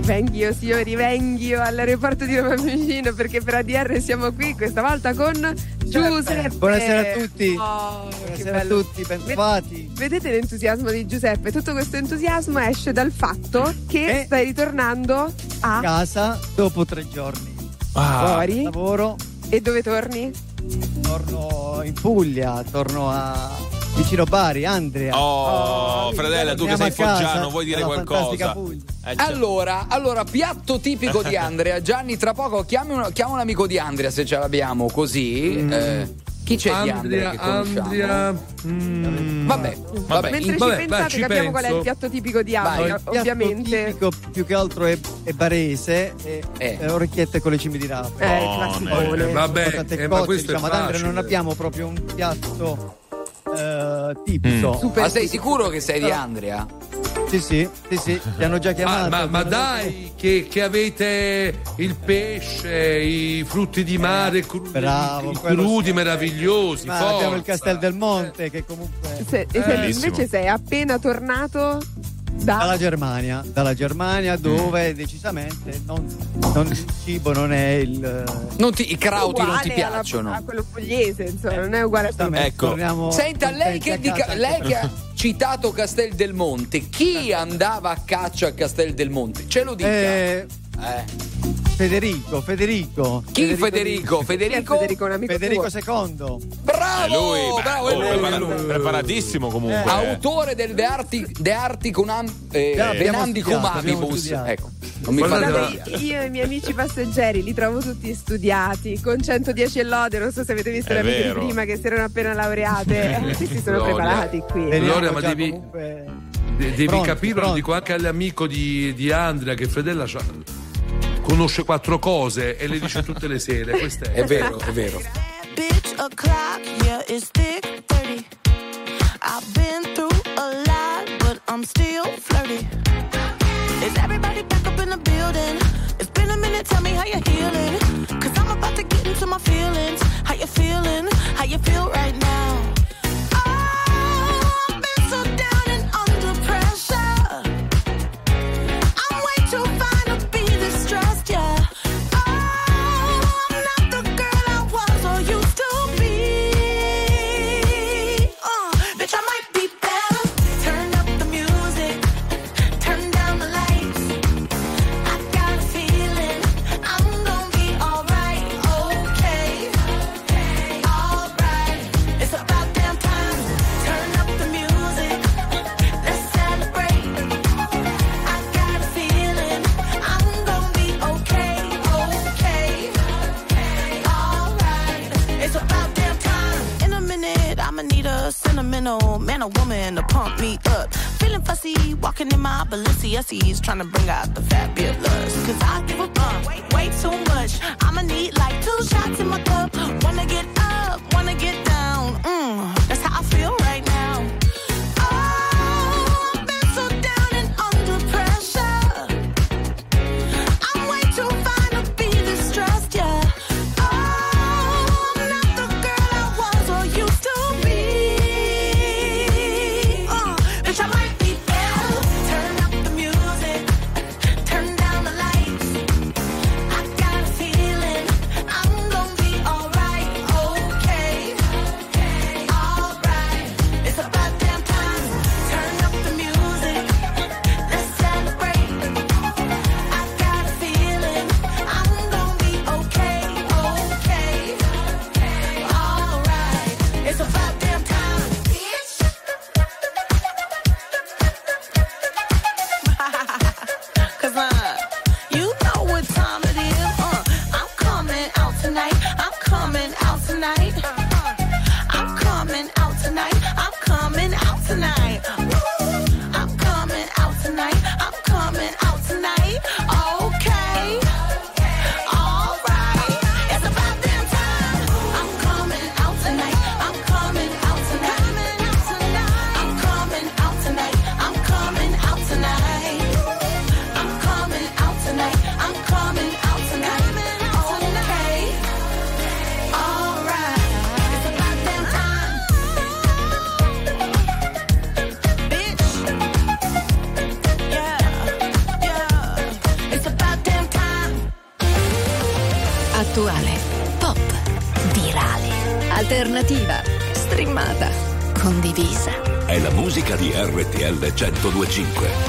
Venghio, signori, venghio all'aeroporto di Roma Fiumicino perché per ADR siamo qui questa volta con Giuseppe. Buonasera a tutti. Oh, Buonasera a tutti, bentrovati. Vedete l'entusiasmo di Giuseppe? Tutto questo entusiasmo esce dal fatto che Eh. stai ritornando a Casa dopo tre giorni. Fuori. Lavoro, E dove torni? torno in Puglia, torno a vicino Bari, Andrea. Oh, Fredella, tu che sei foggiano, vuoi dire qualcosa? Eh, già. Allora, allora, piatto tipico di [LAUGHS] Andrea. Gianni, tra poco chiami un, chiama un amico di Andrea se ce l'abbiamo così. Eh, chi c'è di Andrea conosciamo? Andrea. mm, Vabbè, vabbè. Mentre vabbè, ci pensate, ci capiamo qual è il penso. piatto tipico di. Andrea, Il piatto ovviamente. tipico più che altro è, è barese e Eh. orecchiette con le cime di rapa. Eh, classicone. Eh, vabbè, tante eh, ma questo diciamo, è ad Andrea non abbiamo proprio un piatto eh, tipico. Mm. Super Ma sei tipico. sicuro che sei di Andrea? Sì, sì, sì, sì, ti hanno già [LAUGHS] Ma, chiamato. ma- ma hanno- dai, che, che avete il pesce, i frutti di mare cru- Bravo, crudi sì. meravigliosi. Ma abbiamo il forza. Castel del Monte che comunque Se- se Bellissimo. invece sei appena tornato da dalla Germania, dalla Germania dove decisamente non, non- il cibo non è il Non ti- I crauti non ti uguale alla- piacciono. a quello pugliese, insomma, non è uguale a Giustamente, Ecco. torniamo Senta, lei che, a di- casa lei che ha citato Castel del Monte, chi andava a caccia a Castel del Monte? Ce lo dica. Eh, Eh. Federico, Federico. Chi Federico? È Federico? Federico, un amico Federico? II. Bravo! Eh, lui, bravo, oh, è lui, prepara- è lui. preparatissimo comunque. Eh. Autore del De, Arti, De Articunam, eh, Abbiamo Venandicum studiato, abbiamo Amibus. studiato. Ecco, non mi Guardate, arrabbiare. Io e i miei amici passeggeri li trovo tutti studiati, con 110 e lode, non so se avete visto È le amiche vero. di prima che si erano appena laureate, [LAUGHS] Eh, questi sono Gloria. preparati qui. Veniamo Gloria, ma devi- comunque- De- devi Pronti, capire, lo pronti. dico anche all'amico di, di Andrea che Fredella c'ha- conosce quattro cose e le dice tutte le sere. Questa è, È vero, è vero. bitch o'clock, yeah, it's thick 30. I've been through a lot, but I'm still flirty. Is everybody back up in the building? It's been a minute, tell me how you're healing. Cause I'm about to get into my feelings. How you feeling? How you feel right now? Trying to bring out RTL 1025.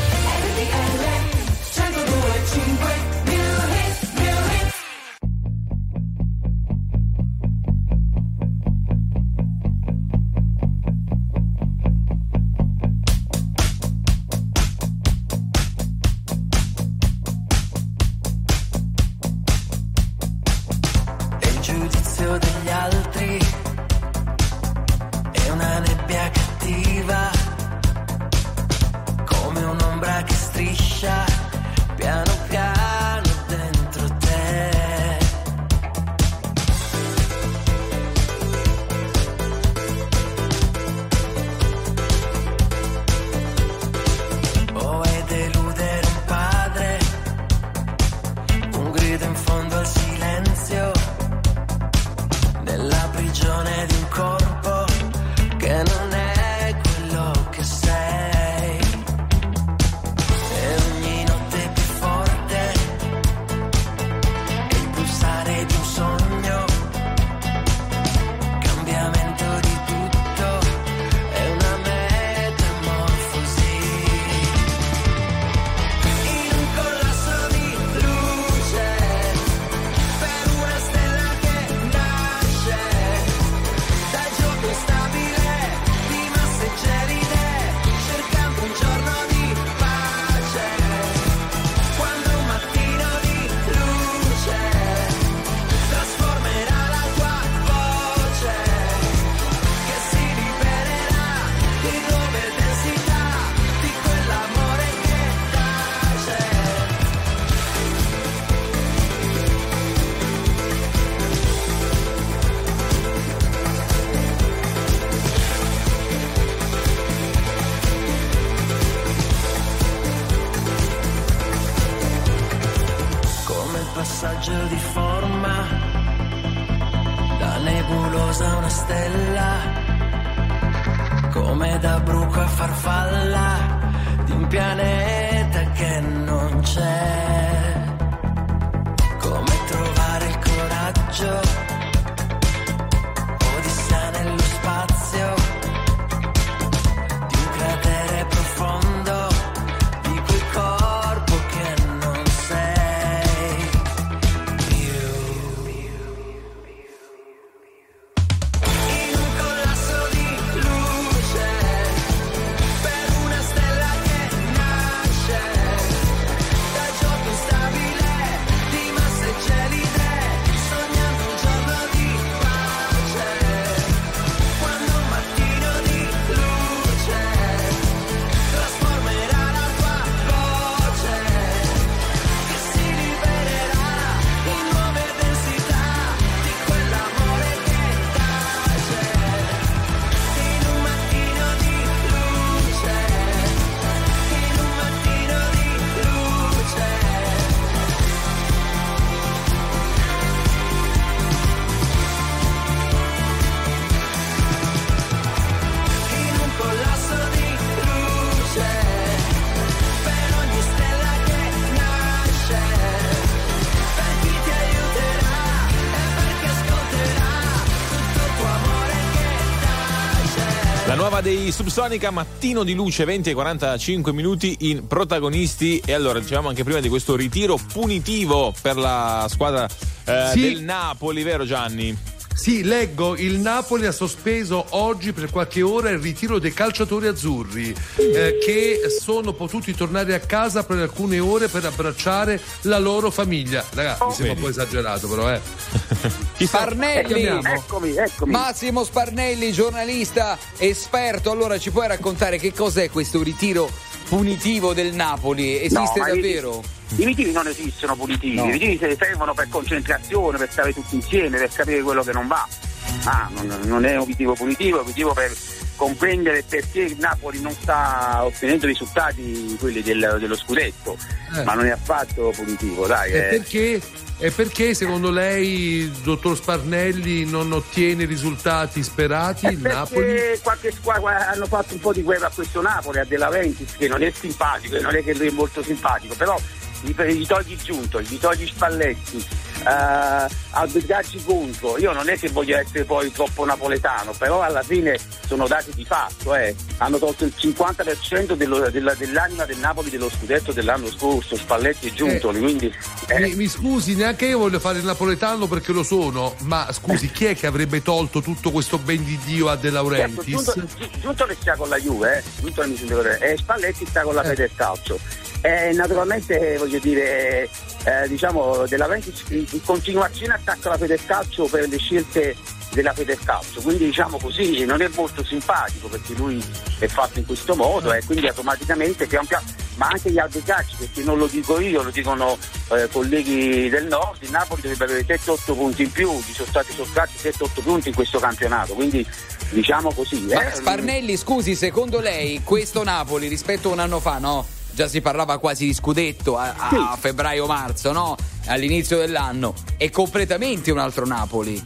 Dei Subsonica, mattino di luce 20 e 45 minuti in protagonisti. E allora, dicevamo anche prima di questo ritiro punitivo per la squadra eh, Sì. del Napoli, vero Gianni? Sì, leggo, il Napoli ha sospeso oggi per qualche ora il ritiro dei calciatori azzurri eh, che sono potuti tornare a casa per alcune ore per abbracciare la loro famiglia. Ragazzi, mi sembra un po' esagerato però, eh. [LAUGHS] Sparnelli, Eccomi, Massimo Sparnelli, giornalista esperto. Allora, ci puoi raccontare che cos'è questo ritiro punitivo del Napoli? Esiste No, i- davvero? I ritiri non esistono punitivi, No. i se- servono per concentrazione, per stare tutti insieme, per capire quello che non va. Ah, non, non è un ritiro punitivo, è un ritiro per comprendere perché il Napoli non sta ottenendo i risultati quelli del- dello scudetto, Eh. ma non è affatto punitivo, dai. Eh. perché, e perché secondo lei, dottor Sparnelli, non ottiene i risultati sperati il Napoli? Perché qualche squadra hanno fatto un po' di guerra a questo Napoli, a De Laurentiis, che non è simpatico non è che lui è molto simpatico, però gli, gli togli Giunto, gli togli Spalletti, eh, arbitraggi contro. Io non è che voglio essere poi troppo napoletano, però alla fine sono dati di fatto. eh. Hanno tolto il 50% dello- della- dell'anima del Napoli dello scudetto dell'anno scorso, Spalletti e Giuntoli. Quindi eh, Mi, mi scusi, neanche io voglio fare il napoletano perché lo sono, ma scusi, chi è che avrebbe tolto tutto questo ben di Dio a De Certo, Laurentiis? Giunto, Giuntoli sta con la Juve, eh. Giuntoli mi sembra corretto, e Spalletti sta con la Federcalcio. E naturalmente voglio dire, eh, diciamo, De Laurentiis in in continuazione attacca la Federcalcio per le scelte della Federcalcio, quindi diciamo così non è molto simpatico perché lui è fatto in questo modo e quindi automaticamente pian piano, ma anche gli arbitraggi perché non lo dico io, lo dicono eh, colleghi del nord, il Napoli dovrebbe avere 7-8 punti in più, gli sono stati sottratti 7-8 punti in questo campionato, quindi diciamo così. Ma eh. Sparnelli, scusi, secondo lei questo Napoli rispetto a un anno fa, no? Già si parlava quasi di scudetto a, a febbraio-marzo, no? All'inizio dell'anno. È completamente un altro Napoli.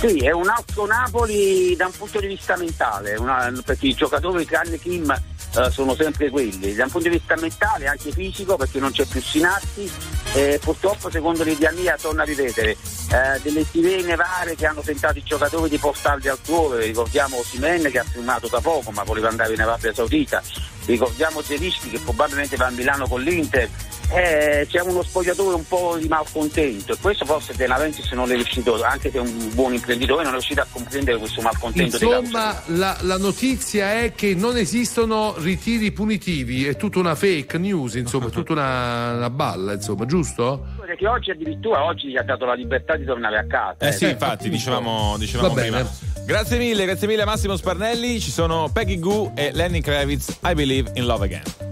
Sì, è un altro Napoli da un punto di vista mentale, una- perché i giocatori tranne Kim eh, sono sempre quelli, da un punto di vista mentale anche fisico perché non c'è più Sinatti e purtroppo secondo l'Idiania torna a ripetere eh, delle sirene varie che hanno tentato i giocatori di portarli altrove, ricordiamo Simen che ha firmato da poco ma voleva andare in Arabia Saudita, ricordiamo Zerischi che probabilmente va a Milano con l'Inter, eh, c'è uno spogliatore un po' di malcontento e questo forse De Laurentiis non è riuscito, anche se è un buon imprenditore, non è riuscito a comprendere questo malcontento di Insomma, la, la notizia è che non esistono ritiri punitivi, è tutta una fake news, insomma, è [LAUGHS] tutta una, una balla, insomma, giusto? Perché oggi addirittura oggi gli ha dato la libertà di tornare a casa. Eh sì, infatti, dicevamo, dicevamo Va bene. Grazie mille, grazie mille a Massimo Sparnelli. Ci sono Peggy Goo e Lenny Kravitz, I Believe in Love Again.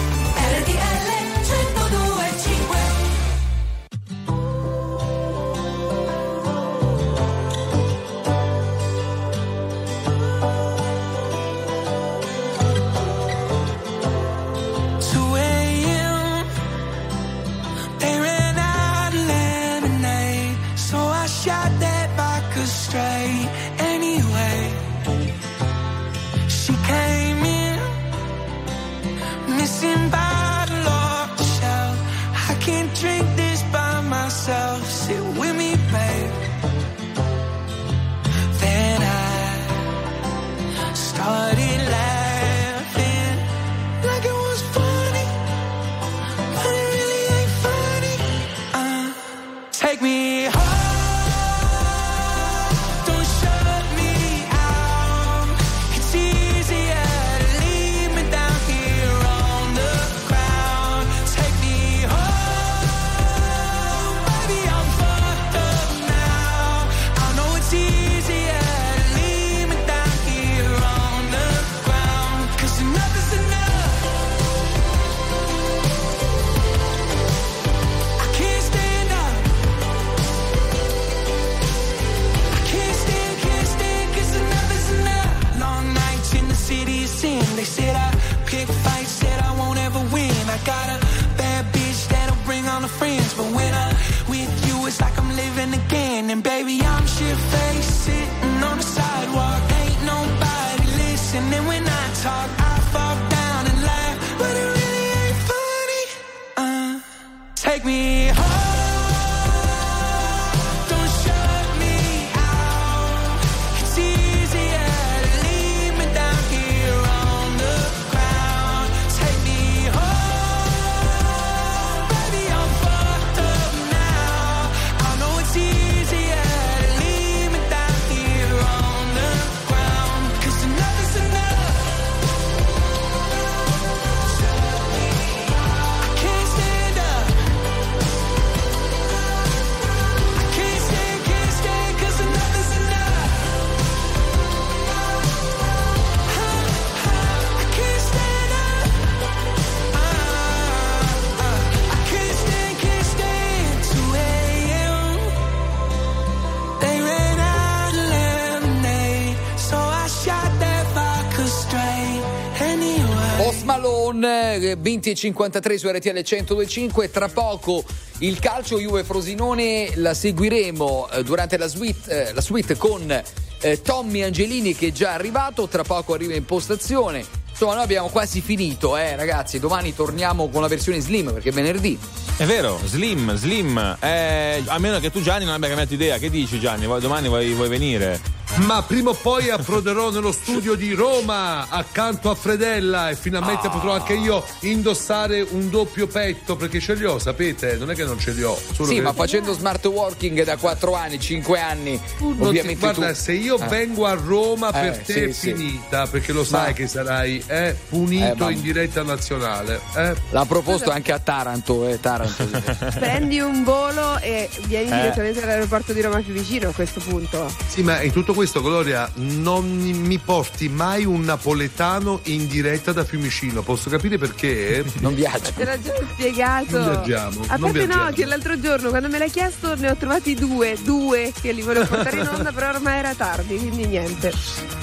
Malone, eh, 20 e 53 su RTL 1025. Tra poco il calcio Juve Frosinone la seguiremo eh, durante la suite, eh, la suite con eh, Tommy Angelini che è già arrivato. Tra poco arriva in postazione. Insomma, noi abbiamo quasi finito, eh, ragazzi. Domani torniamo con la versione slim perché è venerdì. È vero, slim, slim. Eh, a meno che tu Gianni non abbia cambiato idea. Che dici Gianni? Domani vuoi, vuoi venire? Ma prima o poi approderò nello studio di Roma accanto a Fredella e finalmente potrò anche io indossare un doppio petto perché ce li ho, sapete? Non è che non ce li ho. solo Sì, che- ma facendo smart working da 4 anni, 5 anni, Non ti- ovviamente guarda, tu- se io Eh. vengo a Roma per Eh, te sì, è sì. finita, perché lo sai Ma- che sarai eh, punito Eh, ma- in diretta nazionale. eh. L'ha proposto anche a Taranto, eh, Taranto. [LAUGHS] Prendi un volo e vieni Eh. direttamente all'aeroporto di Roma più vicino a questo punto. Sì, ma in tutto questo, Gloria, non mi porti mai un napoletano in diretta da Fiumicino. Posso capire perché? [LAUGHS] Non viaggio. Te l'ho già spiegato. Non viaggiamo, A non parte no, viaggiamo. che l'altro giorno quando me l'hai chiesto ne ho trovati due, due che li volevo portare in onda, [LAUGHS] però ormai era tardi, quindi niente.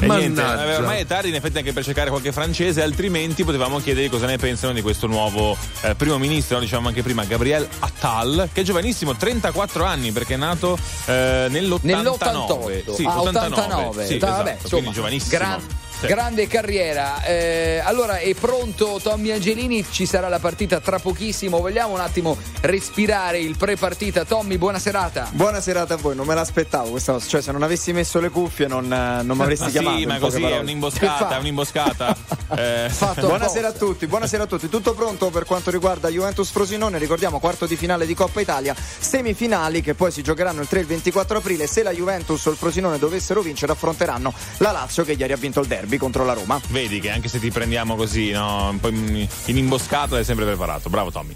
E niente, Mannaggia. eh, ormai è tardi in effetti anche per cercare qualche francese, altrimenti potevamo chiedergli cosa ne pensano di questo nuovo eh, primo ministro, no? diciamo anche prima, Gabriel Attal, che è giovanissimo, 34 anni perché è nato eh, nell'89. Nell'88. Sì, Ah, 89. 89. Sì, esatto, vabbè, quindi insomma, giovanissimo. gran- Sì. Grande carriera. Eh, allora è pronto Tommy Angelini, ci sarà la partita tra pochissimo. Vogliamo un attimo respirare il pre-partita. Tommy, buona serata. Buona serata a voi, non me l'aspettavo questa cosa, cioè se non avessi messo le cuffie non, eh, non [LAUGHS] mi avresti Ma chiamato. sì, ma così è un'imboscata, è un'imboscata. [LAUGHS] Eh, Buonasera a tutti, buonasera a tutti. Tutto pronto per quanto riguarda Juventus Frosinone? Ricordiamo quarto di finale di Coppa Italia, semifinali che poi si giocheranno il 3 e il 24 aprile. Se la Juventus o il Frosinone dovessero vincere, affronteranno la Lazio che ieri ha vinto il derby contro la Roma. Vedi che anche se ti prendiamo così, no, un po' in, in imboscata, sei sempre preparato. Bravo Tommy.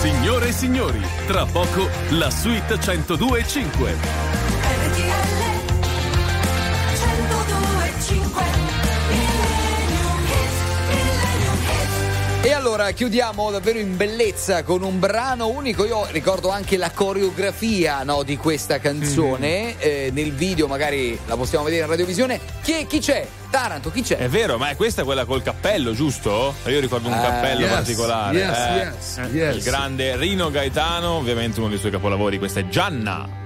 Signore e signori, tra poco la suite 102 e 5. E allora chiudiamo davvero in bellezza con un brano unico. Io ricordo anche la coreografia no, di questa canzone. Eh, nel video magari la possiamo vedere in radiovisione. Chi, chi c'è? Taranto, chi c'è? È vero, ma è questa quella col cappello, giusto? Io ricordo un Eh, cappello yes, particolare. yes, eh. yes, Eh, yes. Il grande Rino Gaetano, ovviamente uno dei suoi capolavori, questa è. Gianna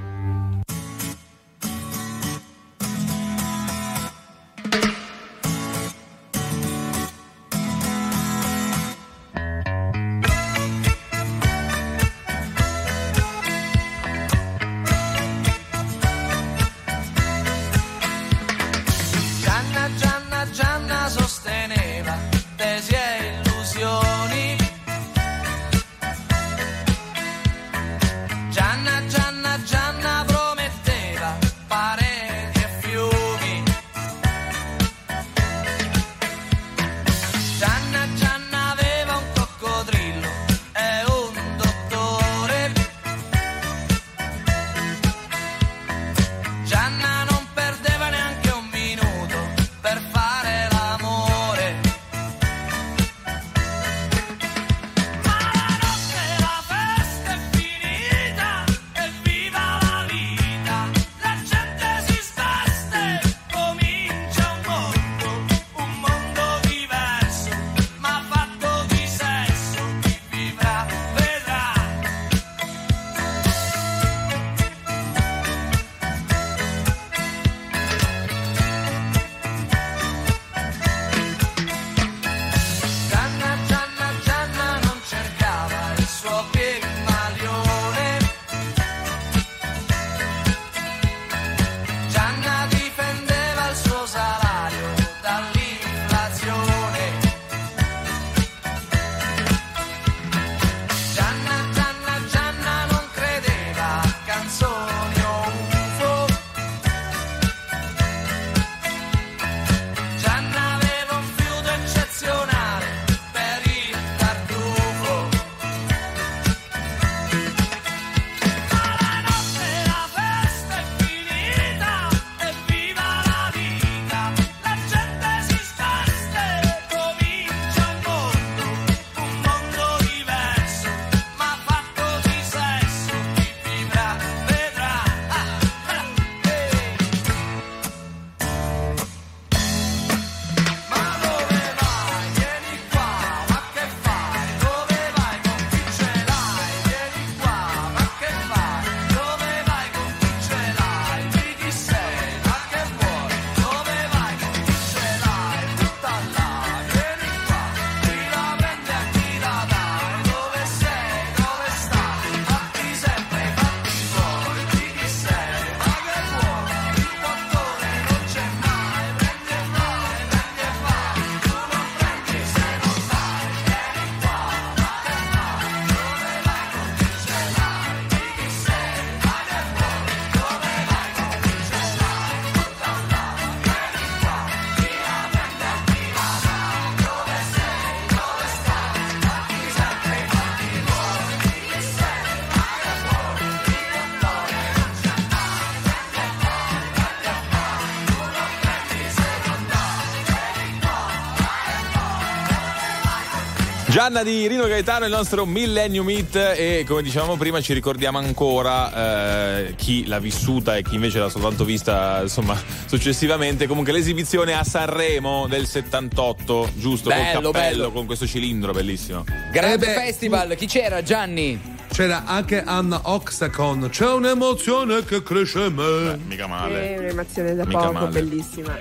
Gianna di Rino Gaetano, il nostro Millennium Meet e come dicevamo prima ci ricordiamo ancora eh, chi l'ha vissuta e chi invece l'ha soltanto vista insomma successivamente, comunque l'esibizione a Sanremo del 78, giusto? Bello, col cappello, bello. con questo cilindro bellissimo. Grande eh festival, chi c'era Gianni? c'era anche Anna Oxacon. C'è un'emozione che cresce me. Beh, mica male. È un'emozione da mica poco, male. bellissima.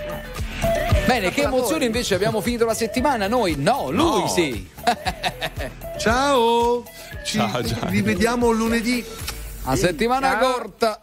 Bene, che emozione invece abbiamo finito la settimana? Noi no, lui no. sì. Ciao, ci ciao, rivediamo lunedì. A settimana ciao. corta.